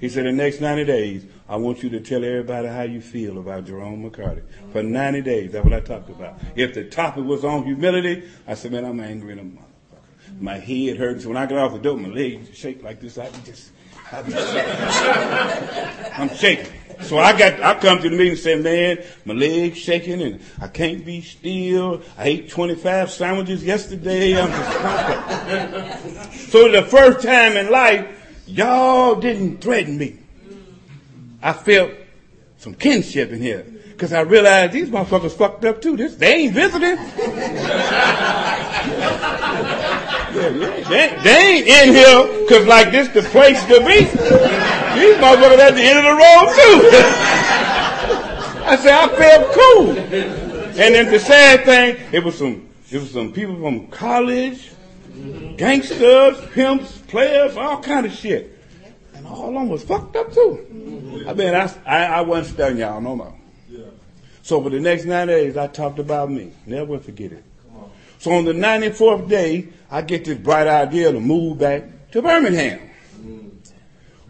He said, the next 90 days, I want you to tell everybody how you feel about Jerome McCarty. For 90 days, that's what I talked about. If the topic was on humility, I said, man, I'm angry in a motherfucker. My head hurts. When I get off the door, my legs shake like this. I just, I shaking. I'm shaking. So I got, I come to the meeting and say, man, my legs shaking and I can't be still. I ate 25 sandwiches yesterday. I'm just So the first time in life, y'all didn't threaten me. I felt some kinship in here. Cause I realized these motherfuckers fucked up too. This, they ain't visiting. They, they, ain't in here cause like this the place to be. These motherfuckers at the end of the road too. I said, I felt cool. And then the sad thing, it was some, it was some people from college, gangsters, pimps, players, all kind of shit. And all of them was fucked up too. I mean, I, I, I wasn't studying y'all no more. So for the next nine days, I talked about me. Never forget it. So on the 94th day, I get this bright idea to move back to Birmingham.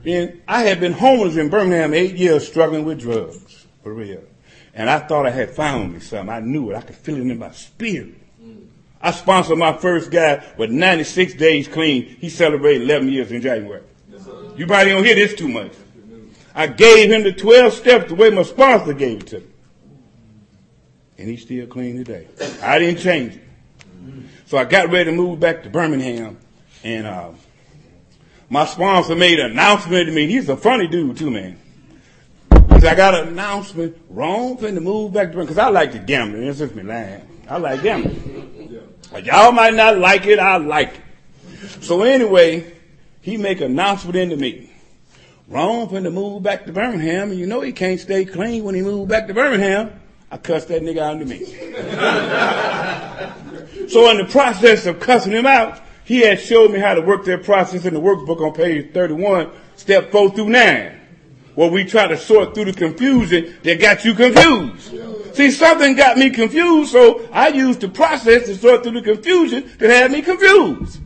And I had been homeless in Birmingham eight years struggling with drugs, for real. And I thought I had found me something. I knew it. I could feel it in my spirit. I sponsored my first guy with 96 days clean. He celebrated 11 years in January. You probably don't hear this too much. I gave him the 12 steps the way my sponsor gave it to me. And he's still clean today. I didn't change it. So I got ready to move back to Birmingham and, uh, my sponsor made an announcement to me. He's a funny dude too, man. I got an announcement. Ron to move back to because I like to gamble. This is me lying. I like gambling. Y'all might not like it. I like it. So anyway, he make an announcement in the meeting. Ron for him to move back to Birmingham, and you know he can't stay clean when he moved back to Birmingham. I cussed that nigga out in the meeting. so in the process of cussing him out, he had showed me how to work that process in the workbook on page 31, step 4 through 9, where we try to sort through the confusion that got you confused. See, something got me confused, so I used the process to sort through the confusion that had me confused.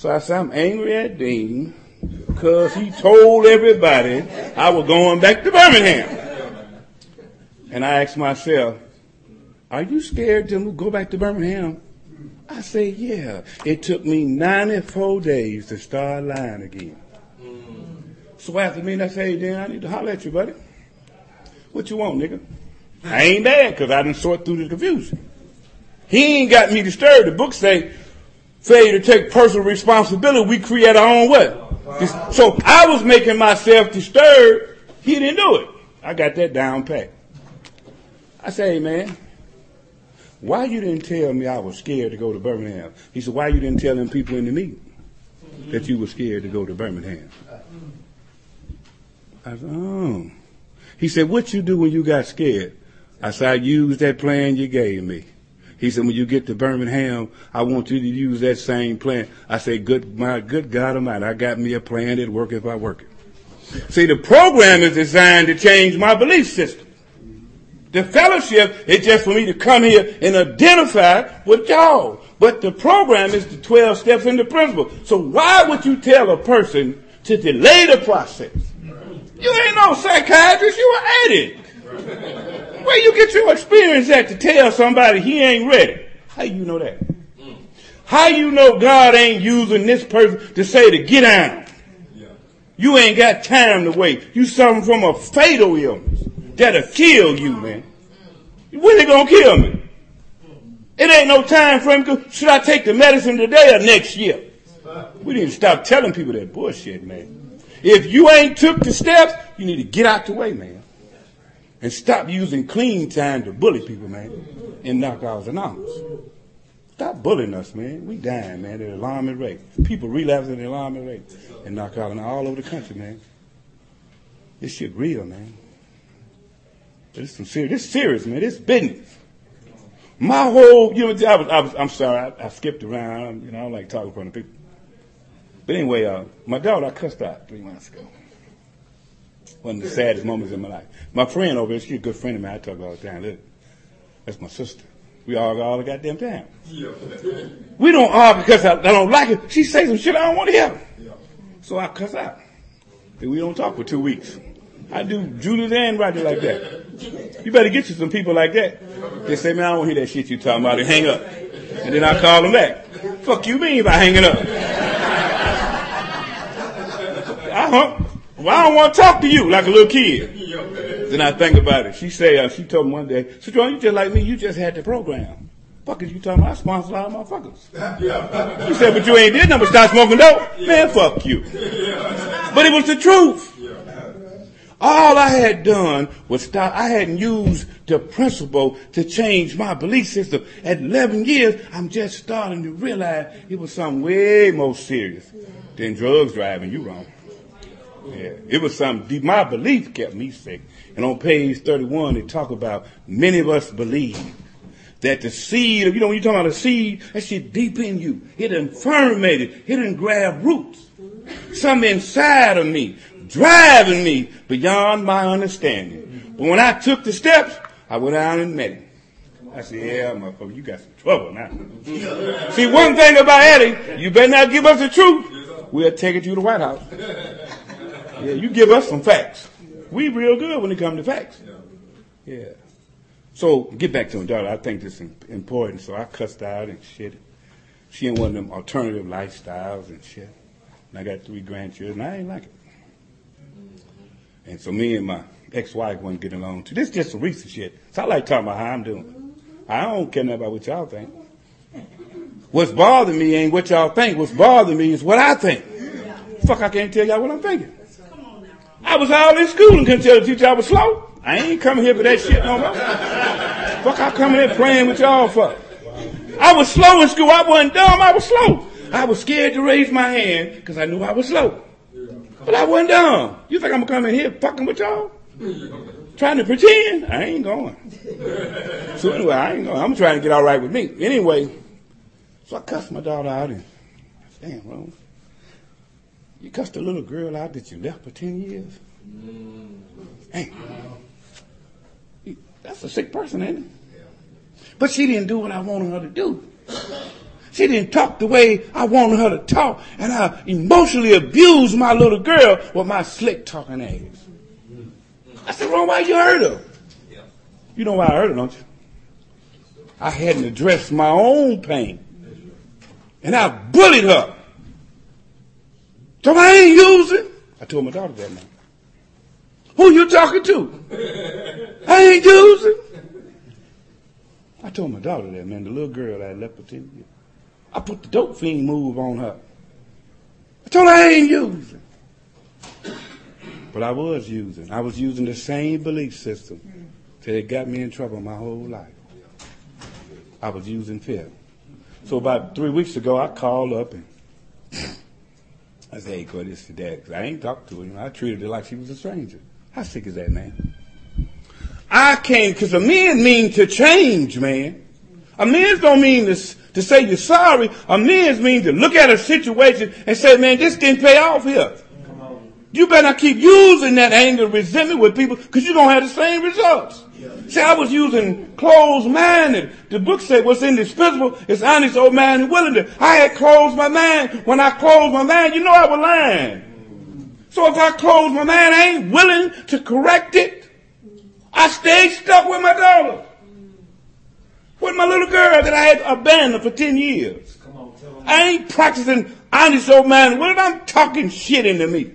So I said, I'm angry at Dean because he told everybody I was going back to Birmingham. And I asked myself, are you scared to go back to Birmingham? I said, yeah. It took me 94 days to start lying again. So after me, I said, hey, Dan, I need to holler at you, buddy. What you want, nigga? I ain't mad because I didn't sort through the confusion. He ain't got me disturbed. The book say, failure to take personal responsibility, we create our own way. So I was making myself disturbed. He didn't do it. I got that down pat. I say, hey, man, why you didn't tell me I was scared to go to Birmingham? He said, why you didn't tell them people in the meeting that you were scared to go to Birmingham? I said, oh. He said, what you do when you got scared? I said, I used that plan you gave me. He said, when you get to Birmingham, I want you to use that same plan. I said, good, my good God Almighty, I got me a plan that work if I work it. See, the program is designed to change my belief system. The fellowship is just for me to come here and identify with y'all. But the program is the 12 steps in the principle. So why would you tell a person to delay the process? You ain't no psychiatrist, you an addict. Where you get your experience at to tell somebody he ain't ready? How you know that? How you know God ain't using this person to say to get down? You ain't got time to wait. You suffering from a fatal illness that'll kill you, man. When they gonna kill me? It ain't no time frame. Should I take the medicine today or next year? We need to stop telling people that bullshit, man. If you ain't took the steps, you need to get out the way, man. And stop using clean time to bully people, man. And Narcotics Anonymous. Stop bullying us, man. We dying, man, at alarming rate. People relapsing at alarming rate. And Narcotics all over the country, man. This shit real, man. This some serious. This serious, man. This business. My whole, you know, I was, I was I'm sorry, I, I skipped around. You know, I don't like talking in front of people. But anyway, uh, my daughter I cussed out three months ago. One of the saddest moments in my life. My friend over here, she's a good friend of mine. I talk all the time. Look, that's my sister. We argue all the goddamn time. Yeah. We don't argue because I, I, don't like it. She say some shit I don't want to hear. Yeah. So I cuss out. And we don't talk for two weeks. I do Julius and Roger like that. You better get you some people like that. They say, man, I don't hear that shit you talking about and hang up. And then I call them back. Fuck you mean by hanging up? I, huh? Well, I don't want to talk to you like a little kid. Then I think about it. She said, uh, she told me one day, so John, you just like me, you just had the program. Fuck is you talking about? I sponsor a lot of motherfuckers. She said, but you ain't did nothing but start smoking dope. Man, fuck you. But it was the truth. All I had done was stop. I hadn't used the principle to change my belief system. At 11 years, I'm just starting to realize it was something way more serious than drugs driving you wrong. Yeah, it was something deep. My belief kept me sick. And on page 31, they talk about many of us believe that the seed, you know, when you're talking about a seed, that shit deep in you. It done fermented. It done grab roots. Something inside of me, driving me beyond my understanding. But when I took the steps, I went out and met him. I said, yeah, motherfucker, you got some trouble now. See, one thing about Eddie, you better not give us the truth. We'll take it to the White House. Yeah, you give us some facts. We real good when it comes to facts. Yeah. So get back to him, daughter. I think this is important. So I cussed out and shit. She in one of them alternative lifestyles and shit. And I got three grandchildren. I ain't like it. And so me and my ex-wife wasn't getting along too. This is just some recent shit. So I like talking about how I'm doing. I don't care nothing about what y'all think. What's bothering me ain't what y'all think. What's bothering me is what I think. Fuck, I can't tell y'all what I'm thinking. I was all in school and couldn't tell the teacher I was slow. I ain't coming here for that shit no more. Fuck, I coming here praying with y'all for. I was slow in school. I wasn't dumb. I was slow. I was scared to raise my hand because I knew I was slow. But I wasn't dumb. You think I'm gonna come in here fucking with y'all? Trying to pretend? I ain't going. So anyway, I ain't going. I'm trying to get all right with me. Anyway, so I cussed my daughter out and damn, Rose. You cussed a little girl out that you left for 10 years? Mm-hmm. Hey, that's a sick person, ain't it? But she didn't do what I wanted her to do. She didn't talk the way I wanted her to talk, and I emotionally abused my little girl with my slick talking ass. I said, Ron, why you hurt her? You know why I hurt her, don't you? I hadn't addressed my own pain. And I bullied her. So I ain't using. I told my daughter that now. Who you talking to? I ain't using. I told my daughter that, man, the little girl that I left for 10 years. I put the dope fiend move on her. I told her I ain't using. But I was using. I was using the same belief system that it got me in trouble my whole life. I was using fear. So about three weeks ago, I called up and I said, hey, Cody, this is your dad. 'Cause I ain't talked to her. You know, I treated her like she was a stranger. How sick is that, man? I came because a man mean to change, man. Amends don't mean to, to say you're sorry. Amends mean to look at a situation and say, man, this didn't pay off here. You better keep using that anger, resentment with people because you're going to have the same results. See, I was using closed minded. The book said what's indispensable is honest, old man, and willing to. I had closed my mind. When I closed my mind, you know I was lying. So if I close my mind, I ain't willing to correct it. I stayed stuck with my daughter. With my little girl that I had abandoned for 10 years. I ain't practicing honest old man. What if I'm talking shit into me?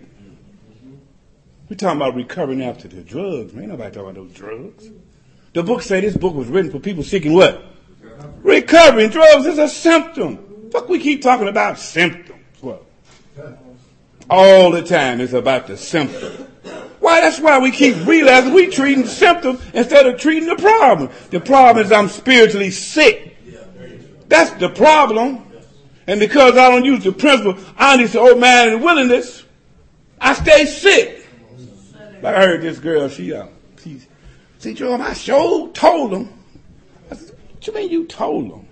We're talking about recovering after the drugs. Man, ain't nobody talking about those drugs. The book say this book was written for people seeking what? Recovering. Drugs is a symptom. Fuck, we keep talking about symptoms. What? All the time it's about the symptom. Why? That's why we keep realizing we treating the symptom instead of treating the problem. The problem is I'm spiritually sick. That's the problem. And because I don't use the principle, honesty, old man, and willingness, I stay sick. Like I heard this girl, she, uh, she, see, Joe, I sure told them. I said, what you mean you told them?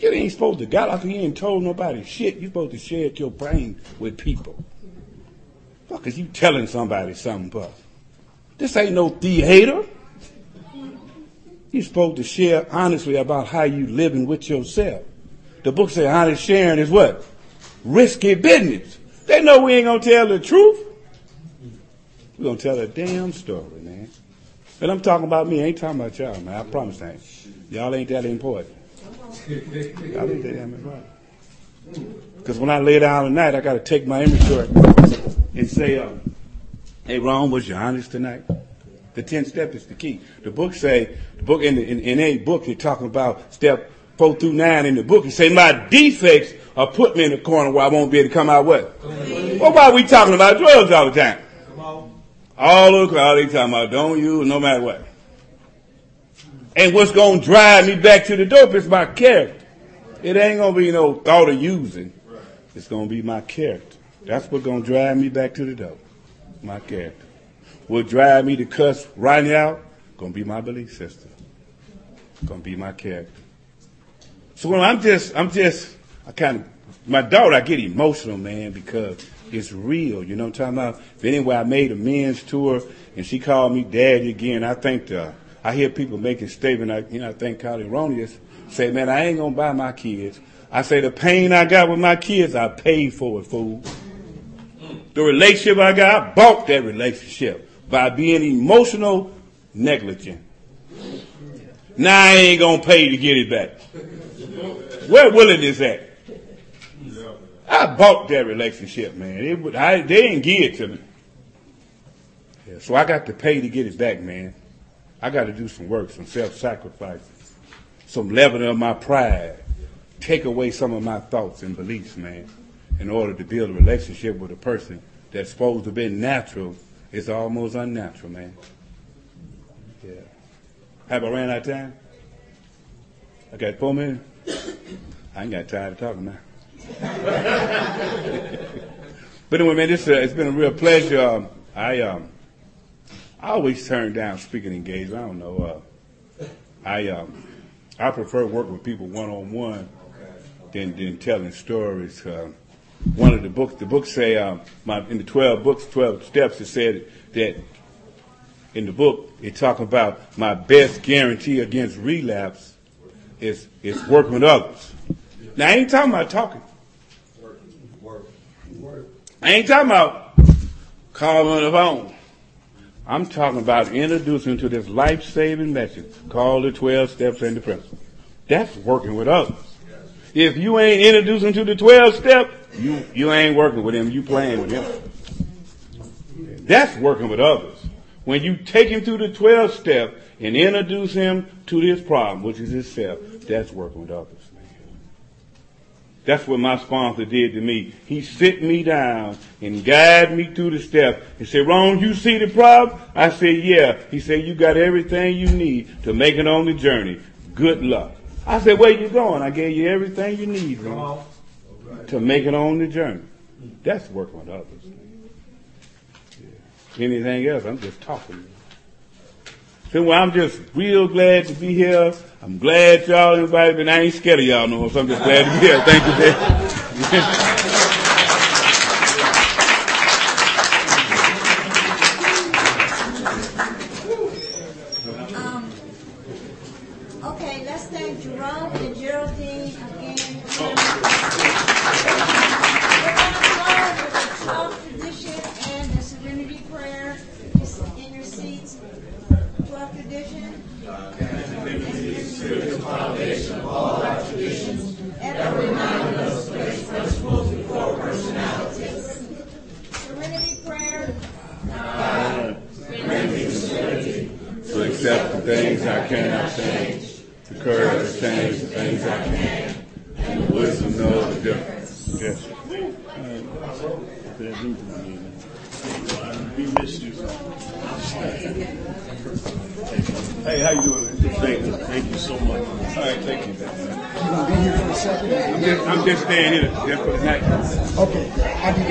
You ain't supposed to got up here and told nobody shit. You supposed to share your brain with people. Fuck is you telling somebody something, Puff? This ain't no theater. You supposed to share honestly about how you living with yourself. The book say honest sharing is what? Risky business. They know we ain't gonna tell the truth. We're gonna tell a damn story, man. And I'm talking about me, I ain't talking about y'all, man. I promise that. Y'all ain't that important. Y'all ain't that damn important. Because when I lay down at night, I gotta take my inventory and say, uh, hey Ron, was you honest tonight? The 10 step is the key. The book say, the book in, the, in, in a book, you're talking about step four through nine in the book. It say my defects are put me in the corner where I won't be able to come out with. what? Well, why are we talking about drugs all the time? All the crowd, they talking about don't use no matter what. And what's gonna drive me back to the dope is my character. It ain't gonna be no thought of using. It's gonna be my character. That's what's gonna drive me back to the dope. My character. What drive me to cuss right out? Gonna be my belief system. Gonna be my character. So when I'm just, I'm just, I kind of, my daughter, I get emotional, man, because it's real. You know what I'm talking about? If anyway, I made a men's tour and she called me daddy again, I think the, I hear people making statement, I, you know, I think Carly Erroneous say, man, I ain't gonna buy my kids. I say the pain I got with my kids, I paid for it, fool. The relationship I got, I bought that relationship by being emotional negligent. Now I ain't gonna pay to get it back. Where Willie is at? I bought that relationship, man. It, would- I, they didn't give it to me. Yeah, so I got to pay to get it back, man. I got to do some work, some self-sacrifice, some leveling of my pride, take away some of my thoughts and beliefs, man, in order to build a relationship with a person that's supposed to be natural. It's almost unnatural, man. Yeah. Have I ran out of time? I got four minutes. I ain't got time to talk now. but anyway, man, this uh, it's been a real pleasure. Um, I um, I always turn down speaking engagements. I don't know. Uh, I um, I prefer working with people one on one than than telling stories. Uh, one of the books, the books say um, my, in the twelve books, twelve steps, it said that in the book it talk about my best guarantee against relapse is is working with others. Now I ain't talking about talking. I ain't talking about calling on the phone. I'm talking about introducing to this life-saving message called the 12 steps and the principle. That's working with others. If you ain't introducing to the 12 step, you, you ain't working with him. You playing with him. That's working with others. When you take him through the 12 step and introduce him to this problem, which is himself, that's working with others. That's what my sponsor did to me. He sit me down and guided me through the steps. He said, Ron, you see the problem? I said, yeah. He said, you got everything you need to make it on the journey. Good luck. I said, where you going? I gave you everything you need, man, to make it on the journey. That's working with others. Yeah. Anything else? I'm just talking. So well, I'm just real glad to be here. I'm glad y'all everybody, and I ain't scared of y'all no more, so I'm just glad to be here. Thank you,